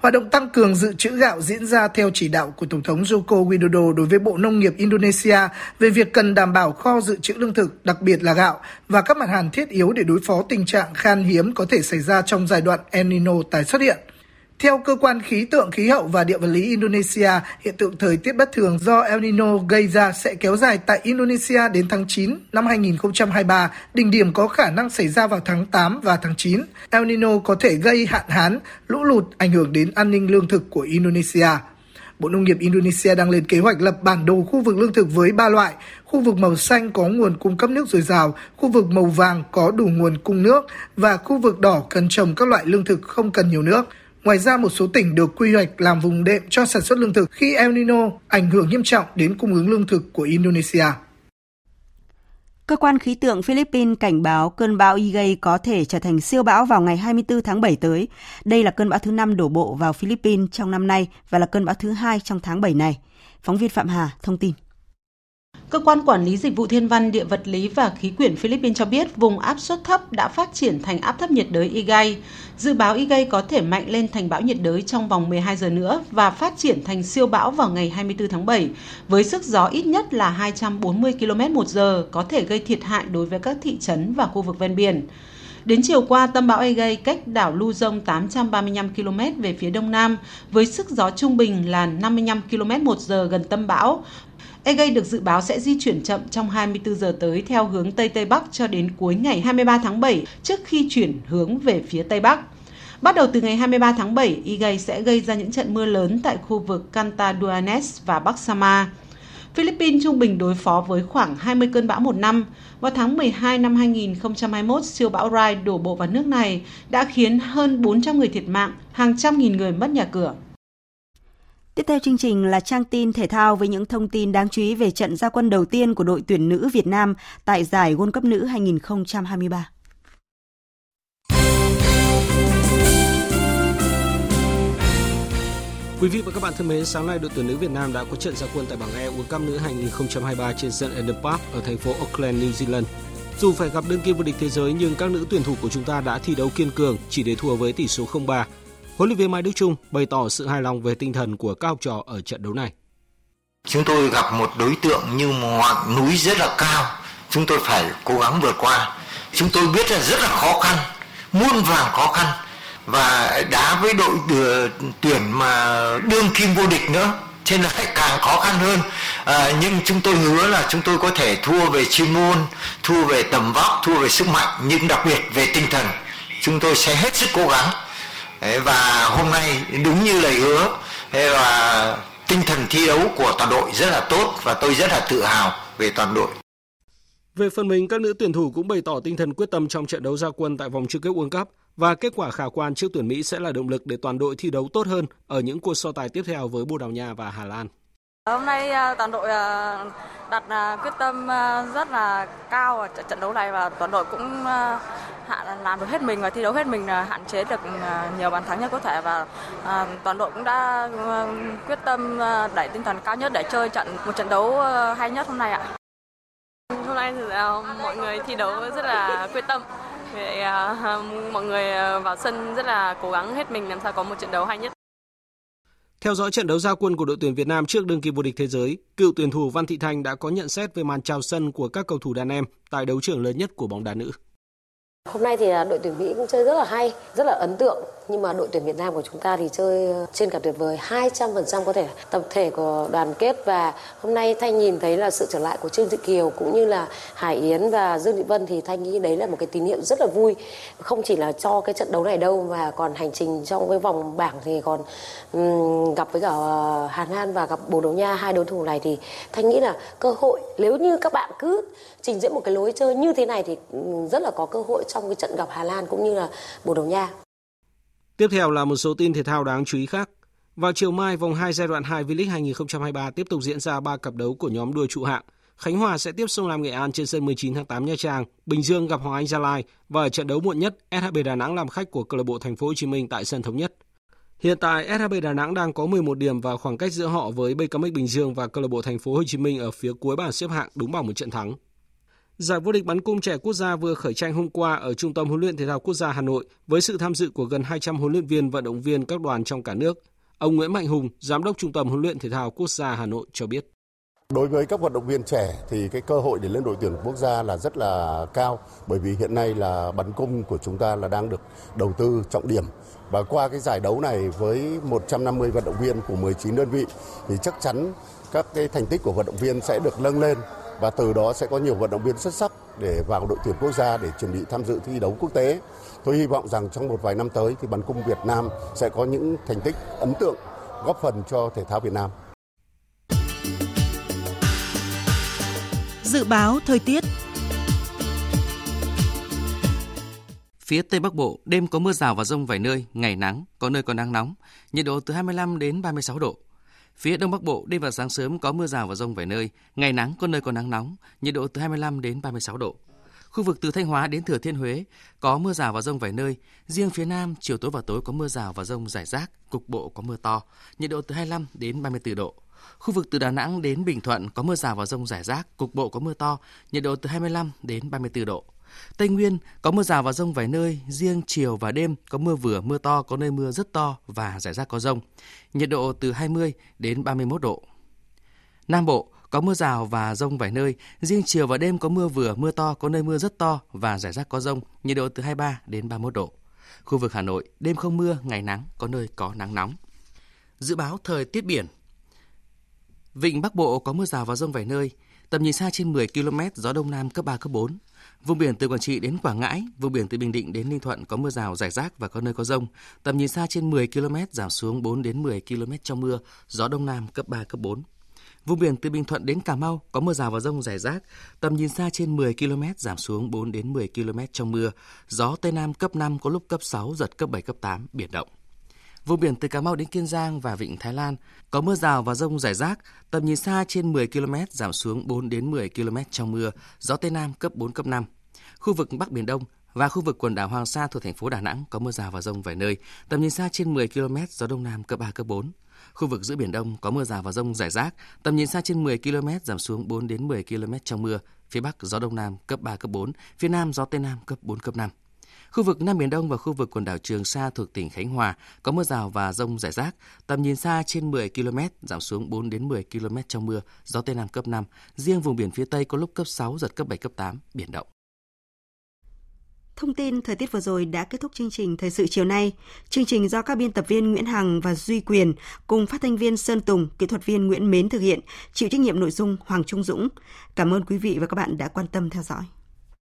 Hoạt động tăng cường dự trữ gạo diễn ra theo chỉ đạo của Tổng thống Joko Widodo đối với Bộ Nông nghiệp Indonesia về việc cần đảm bảo kho dự trữ lương thực, đặc biệt là gạo, và các mặt hàng thiết yếu để đối phó tình trạng khan hiếm có thể xảy ra trong giai đoạn El Nino tái xuất hiện. Theo cơ quan khí tượng khí hậu và địa vật lý Indonesia, hiện tượng thời tiết bất thường do El Nino gây ra sẽ kéo dài tại Indonesia đến tháng 9 năm 2023, đỉnh điểm có khả năng xảy ra vào tháng 8 và tháng 9. El Nino có thể gây hạn hán, lũ lụt, ảnh hưởng đến an ninh lương thực của Indonesia. Bộ Nông nghiệp Indonesia đang lên kế hoạch lập bản đồ khu vực lương thực với ba loại. Khu vực màu xanh có nguồn cung cấp nước dồi dào, khu vực màu vàng có đủ nguồn cung nước và khu vực đỏ cần trồng các loại lương thực không cần nhiều nước. Ngoài ra, một số tỉnh được quy hoạch làm vùng đệm cho sản xuất lương thực khi El Nino ảnh hưởng nghiêm trọng đến cung ứng lương thực của Indonesia. Cơ quan khí tượng Philippines cảnh báo cơn bão Igay có thể trở thành siêu bão vào ngày 24 tháng 7 tới. Đây là cơn bão thứ 5 đổ bộ vào Philippines trong năm nay và là cơn bão thứ hai trong tháng 7 này. Phóng viên Phạm Hà thông tin. Cơ quan quản lý dịch vụ thiên văn, địa vật lý và khí quyển Philippines cho biết vùng áp suất thấp đã phát triển thành áp thấp nhiệt đới Igay. Dự báo Igay có thể mạnh lên thành bão nhiệt đới trong vòng 12 giờ nữa và phát triển thành siêu bão vào ngày 24 tháng 7 với sức gió ít nhất là 240 km một giờ có thể gây thiệt hại đối với các thị trấn và khu vực ven biển. Đến chiều qua, tâm bão Egay cách đảo Luzon 835 km về phía đông nam với sức gió trung bình là 55 km một giờ gần tâm bão, Egay được dự báo sẽ di chuyển chậm trong 24 giờ tới theo hướng Tây Tây Bắc cho đến cuối ngày 23 tháng 7 trước khi chuyển hướng về phía Tây Bắc. Bắt đầu từ ngày 23 tháng 7, Igay sẽ gây ra những trận mưa lớn tại khu vực Cantaduanes và Bắc Sama. Philippines trung bình đối phó với khoảng 20 cơn bão một năm. Vào tháng 12 năm 2021, siêu bão Rai đổ bộ vào nước này đã khiến hơn 400 người thiệt mạng, hàng trăm nghìn người mất nhà cửa. Tiếp theo chương trình là trang tin thể thao với những thông tin đáng chú ý về trận gia quân đầu tiên của đội tuyển nữ Việt Nam tại giải World Cup nữ 2023. Quý vị và các bạn thân mến, sáng nay đội tuyển nữ Việt Nam đã có trận gia quân tại bảng E World Cup nữ 2023 trên sân Eden Park ở thành phố Auckland, New Zealand. Dù phải gặp đương kim vô địch thế giới nhưng các nữ tuyển thủ của chúng ta đã thi đấu kiên cường, chỉ để thua với tỷ số 0-3 Huấn luyện viên Mai Đức Trung bày tỏ sự hài lòng về tinh thần của các học trò ở trận đấu này. Chúng tôi gặp một đối tượng như một ngọn núi rất là cao, chúng tôi phải cố gắng vượt qua. Chúng tôi biết là rất là khó khăn, muôn vàng khó khăn. Và đá với đội ờ, tuyển mà đương kim vô địch nữa cho nên là càng khó khăn hơn. À, nhưng chúng tôi hứa là chúng tôi có thể thua về chuyên môn thua về tầm vóc thua về sức mạnh nhưng đặc biệt về tinh thần. Chúng tôi sẽ hết sức cố gắng và hôm nay đúng như lời hứa và tinh thần thi đấu của toàn đội rất là tốt và tôi rất là tự hào về toàn đội. Về phần mình, các nữ tuyển thủ cũng bày tỏ tinh thần quyết tâm trong trận đấu gia quân tại vòng chung kết World Cup và kết quả khả quan trước tuyển Mỹ sẽ là động lực để toàn đội thi đấu tốt hơn ở những cuộc so tài tiếp theo với Bồ Đào Nha và Hà Lan. Hôm nay à, toàn đội à, đặt à, quyết tâm rất là cao ở trận đấu này và toàn đội cũng hạn làm được hết mình và thi đấu hết mình là hạn chế được nhiều bàn thắng nhất có thể và toàn đội cũng đã quyết tâm đẩy tinh thần cao nhất để chơi trận một trận đấu hay nhất hôm nay ạ. Hôm nay thì mọi người thi đấu rất là quyết tâm. Vậy, mọi người vào sân rất là cố gắng hết mình làm sao có một trận đấu hay nhất. Theo dõi trận đấu giao quân của đội tuyển Việt Nam trước đương kim vô địch thế giới, cựu tuyển thủ Văn Thị Thanh đã có nhận xét về màn chào sân của các cầu thủ đàn em tại đấu trường lớn nhất của bóng đá nữ. Hôm nay thì đội tuyển Mỹ cũng chơi rất là hay, rất là ấn tượng. Nhưng mà đội tuyển Việt Nam của chúng ta thì chơi ờ, trên cả tuyệt vời 200% có thể tập thể của đoàn kết và hôm nay Thanh nhìn thấy là sự trở lại của Trương Thị Kiều cũng như là Hải Yến và Dương Thị Vân thì Thanh nghĩ đấy là một cái tín hiệu rất là vui. Không chỉ là cho cái trận đấu này đâu mà còn hành trình trong cái vòng bảng thì còn um, gặp với cả ờ, Hàn Lan và gặp Bồ Đào Nha hai đối thủ này thì Thanh nghĩ là cơ hội nếu như các bạn cứ trình diễn một cái lối chơi như thế này thì rất là có cơ hội trong cái trận gặp Hà Lan cũng như là Bồ Đào Nha. Tiếp theo là một số tin thể thao đáng chú ý khác. Vào chiều mai, vòng 2 giai đoạn 2 V-League 2023 tiếp tục diễn ra 3 cặp đấu của nhóm đua trụ hạng. Khánh Hòa sẽ tiếp Sông Lam Nghệ An trên sân 19 tháng 8 Nha Trang, Bình Dương gặp Hoàng Anh Gia Lai và ở trận đấu muộn nhất, SHB Đà Nẵng làm khách của câu lạc bộ Thành phố Hồ Chí Minh tại sân thống nhất. Hiện tại SHB Đà Nẵng đang có 11 điểm và khoảng cách giữa họ với BKM Bình Dương và câu lạc bộ Thành phố Hồ Chí Minh ở phía cuối bảng xếp hạng đúng bằng một trận thắng. Giải vô địch bắn cung trẻ quốc gia vừa khởi tranh hôm qua ở Trung tâm huấn luyện thể thao quốc gia Hà Nội với sự tham dự của gần 200 huấn luyện viên vận động viên các đoàn trong cả nước. Ông Nguyễn Mạnh Hùng, giám đốc Trung tâm huấn luyện thể thao quốc gia Hà Nội cho biết. Đối với các vận động viên trẻ thì cái cơ hội để lên đội tuyển quốc gia là rất là cao bởi vì hiện nay là bắn cung của chúng ta là đang được đầu tư trọng điểm và qua cái giải đấu này với 150 vận động viên của 19 đơn vị thì chắc chắn các cái thành tích của vận động viên sẽ được nâng lên và từ đó sẽ có nhiều vận động viên xuất sắc để vào đội tuyển quốc gia để chuẩn bị tham dự thi đấu quốc tế. Tôi hy vọng rằng trong một vài năm tới thì bắn cung Việt Nam sẽ có những thành tích ấn tượng góp phần cho thể thao Việt Nam. Dự báo thời tiết Phía Tây Bắc Bộ, đêm có mưa rào và rông vài nơi, ngày nắng, có nơi có nắng nóng, nhiệt độ từ 25 đến 36 độ. Phía Đông Bắc Bộ, đêm và sáng sớm có mưa rào và rông vài nơi, ngày nắng có nơi có nắng nóng, nhiệt độ từ 25 đến 36 độ. Khu vực từ Thanh Hóa đến Thừa Thiên Huế có mưa rào và rông vài nơi, riêng phía Nam chiều tối và tối có mưa rào và rông rải rác, cục bộ có mưa to, nhiệt độ từ 25 đến 34 độ. Khu vực từ Đà Nẵng đến Bình Thuận có mưa rào và rông rải rác, cục bộ có mưa to, nhiệt độ từ 25 đến 34 độ. Tây Nguyên có mưa rào và rông vài nơi, riêng chiều và đêm có mưa vừa, mưa to, có nơi mưa rất to và rải rác có rông. Nhiệt độ từ 20 đến 31 độ. Nam Bộ có mưa rào và rông vài nơi, riêng chiều và đêm có mưa vừa, mưa to, có nơi mưa rất to và rải rác có rông, nhiệt độ từ 23 đến 31 độ. Khu vực Hà Nội, đêm không mưa, ngày nắng, có nơi có nắng nóng. Dự báo thời tiết biển Vịnh Bắc Bộ có mưa rào và rông vài nơi, tầm nhìn xa trên 10 km, gió Đông Nam cấp 3, cấp 4. Vùng biển từ Quảng Trị đến Quảng Ngãi, vùng biển từ Bình Định đến Ninh Thuận có mưa rào rải rác và có nơi có rông. Tầm nhìn xa trên 10 km, giảm xuống 4 đến 10 km trong mưa, gió Đông Nam cấp 3, cấp 4. Vùng biển từ Bình Thuận đến Cà Mau có mưa rào và rông rải rác, tầm nhìn xa trên 10 km, giảm xuống 4 đến 10 km trong mưa, gió Tây Nam cấp 5 có lúc cấp 6, giật cấp 7, cấp 8, biển động. Vùng biển từ Cà Mau đến Kiên Giang và Vịnh Thái Lan có mưa rào và rông rải rác, tầm nhìn xa trên 10 km, giảm xuống 4 đến 10 km trong mưa, gió Tây Nam cấp 4, cấp 5. Khu vực Bắc Biển Đông và khu vực quần đảo Hoàng Sa thuộc thành phố Đà Nẵng có mưa rào và rông vài nơi, tầm nhìn xa trên 10 km, gió Đông Nam cấp 3, cấp 4. Khu vực giữa Biển Đông có mưa rào và rông rải rác, tầm nhìn xa trên 10 km, giảm xuống 4 đến 10 km trong mưa. Phía Bắc gió Đông Nam cấp 3, cấp 4, phía Nam gió Tây Nam cấp 4, cấp 5. Khu vực Nam Biển Đông và khu vực quần đảo Trường Sa thuộc tỉnh Khánh Hòa có mưa rào và rông rải rác, tầm nhìn xa trên 10 km, giảm xuống 4 đến 10 km trong mưa, gió Tây Nam cấp 5. Riêng vùng biển phía Tây có lúc cấp 6, giật cấp 7, cấp 8, biển động. Thông tin thời tiết vừa rồi đã kết thúc chương trình Thời sự chiều nay. Chương trình do các biên tập viên Nguyễn Hằng và Duy Quyền cùng phát thanh viên Sơn Tùng, kỹ thuật viên Nguyễn Mến thực hiện, chịu trách nhiệm nội dung Hoàng Trung Dũng. Cảm ơn quý vị và các bạn đã quan tâm theo dõi.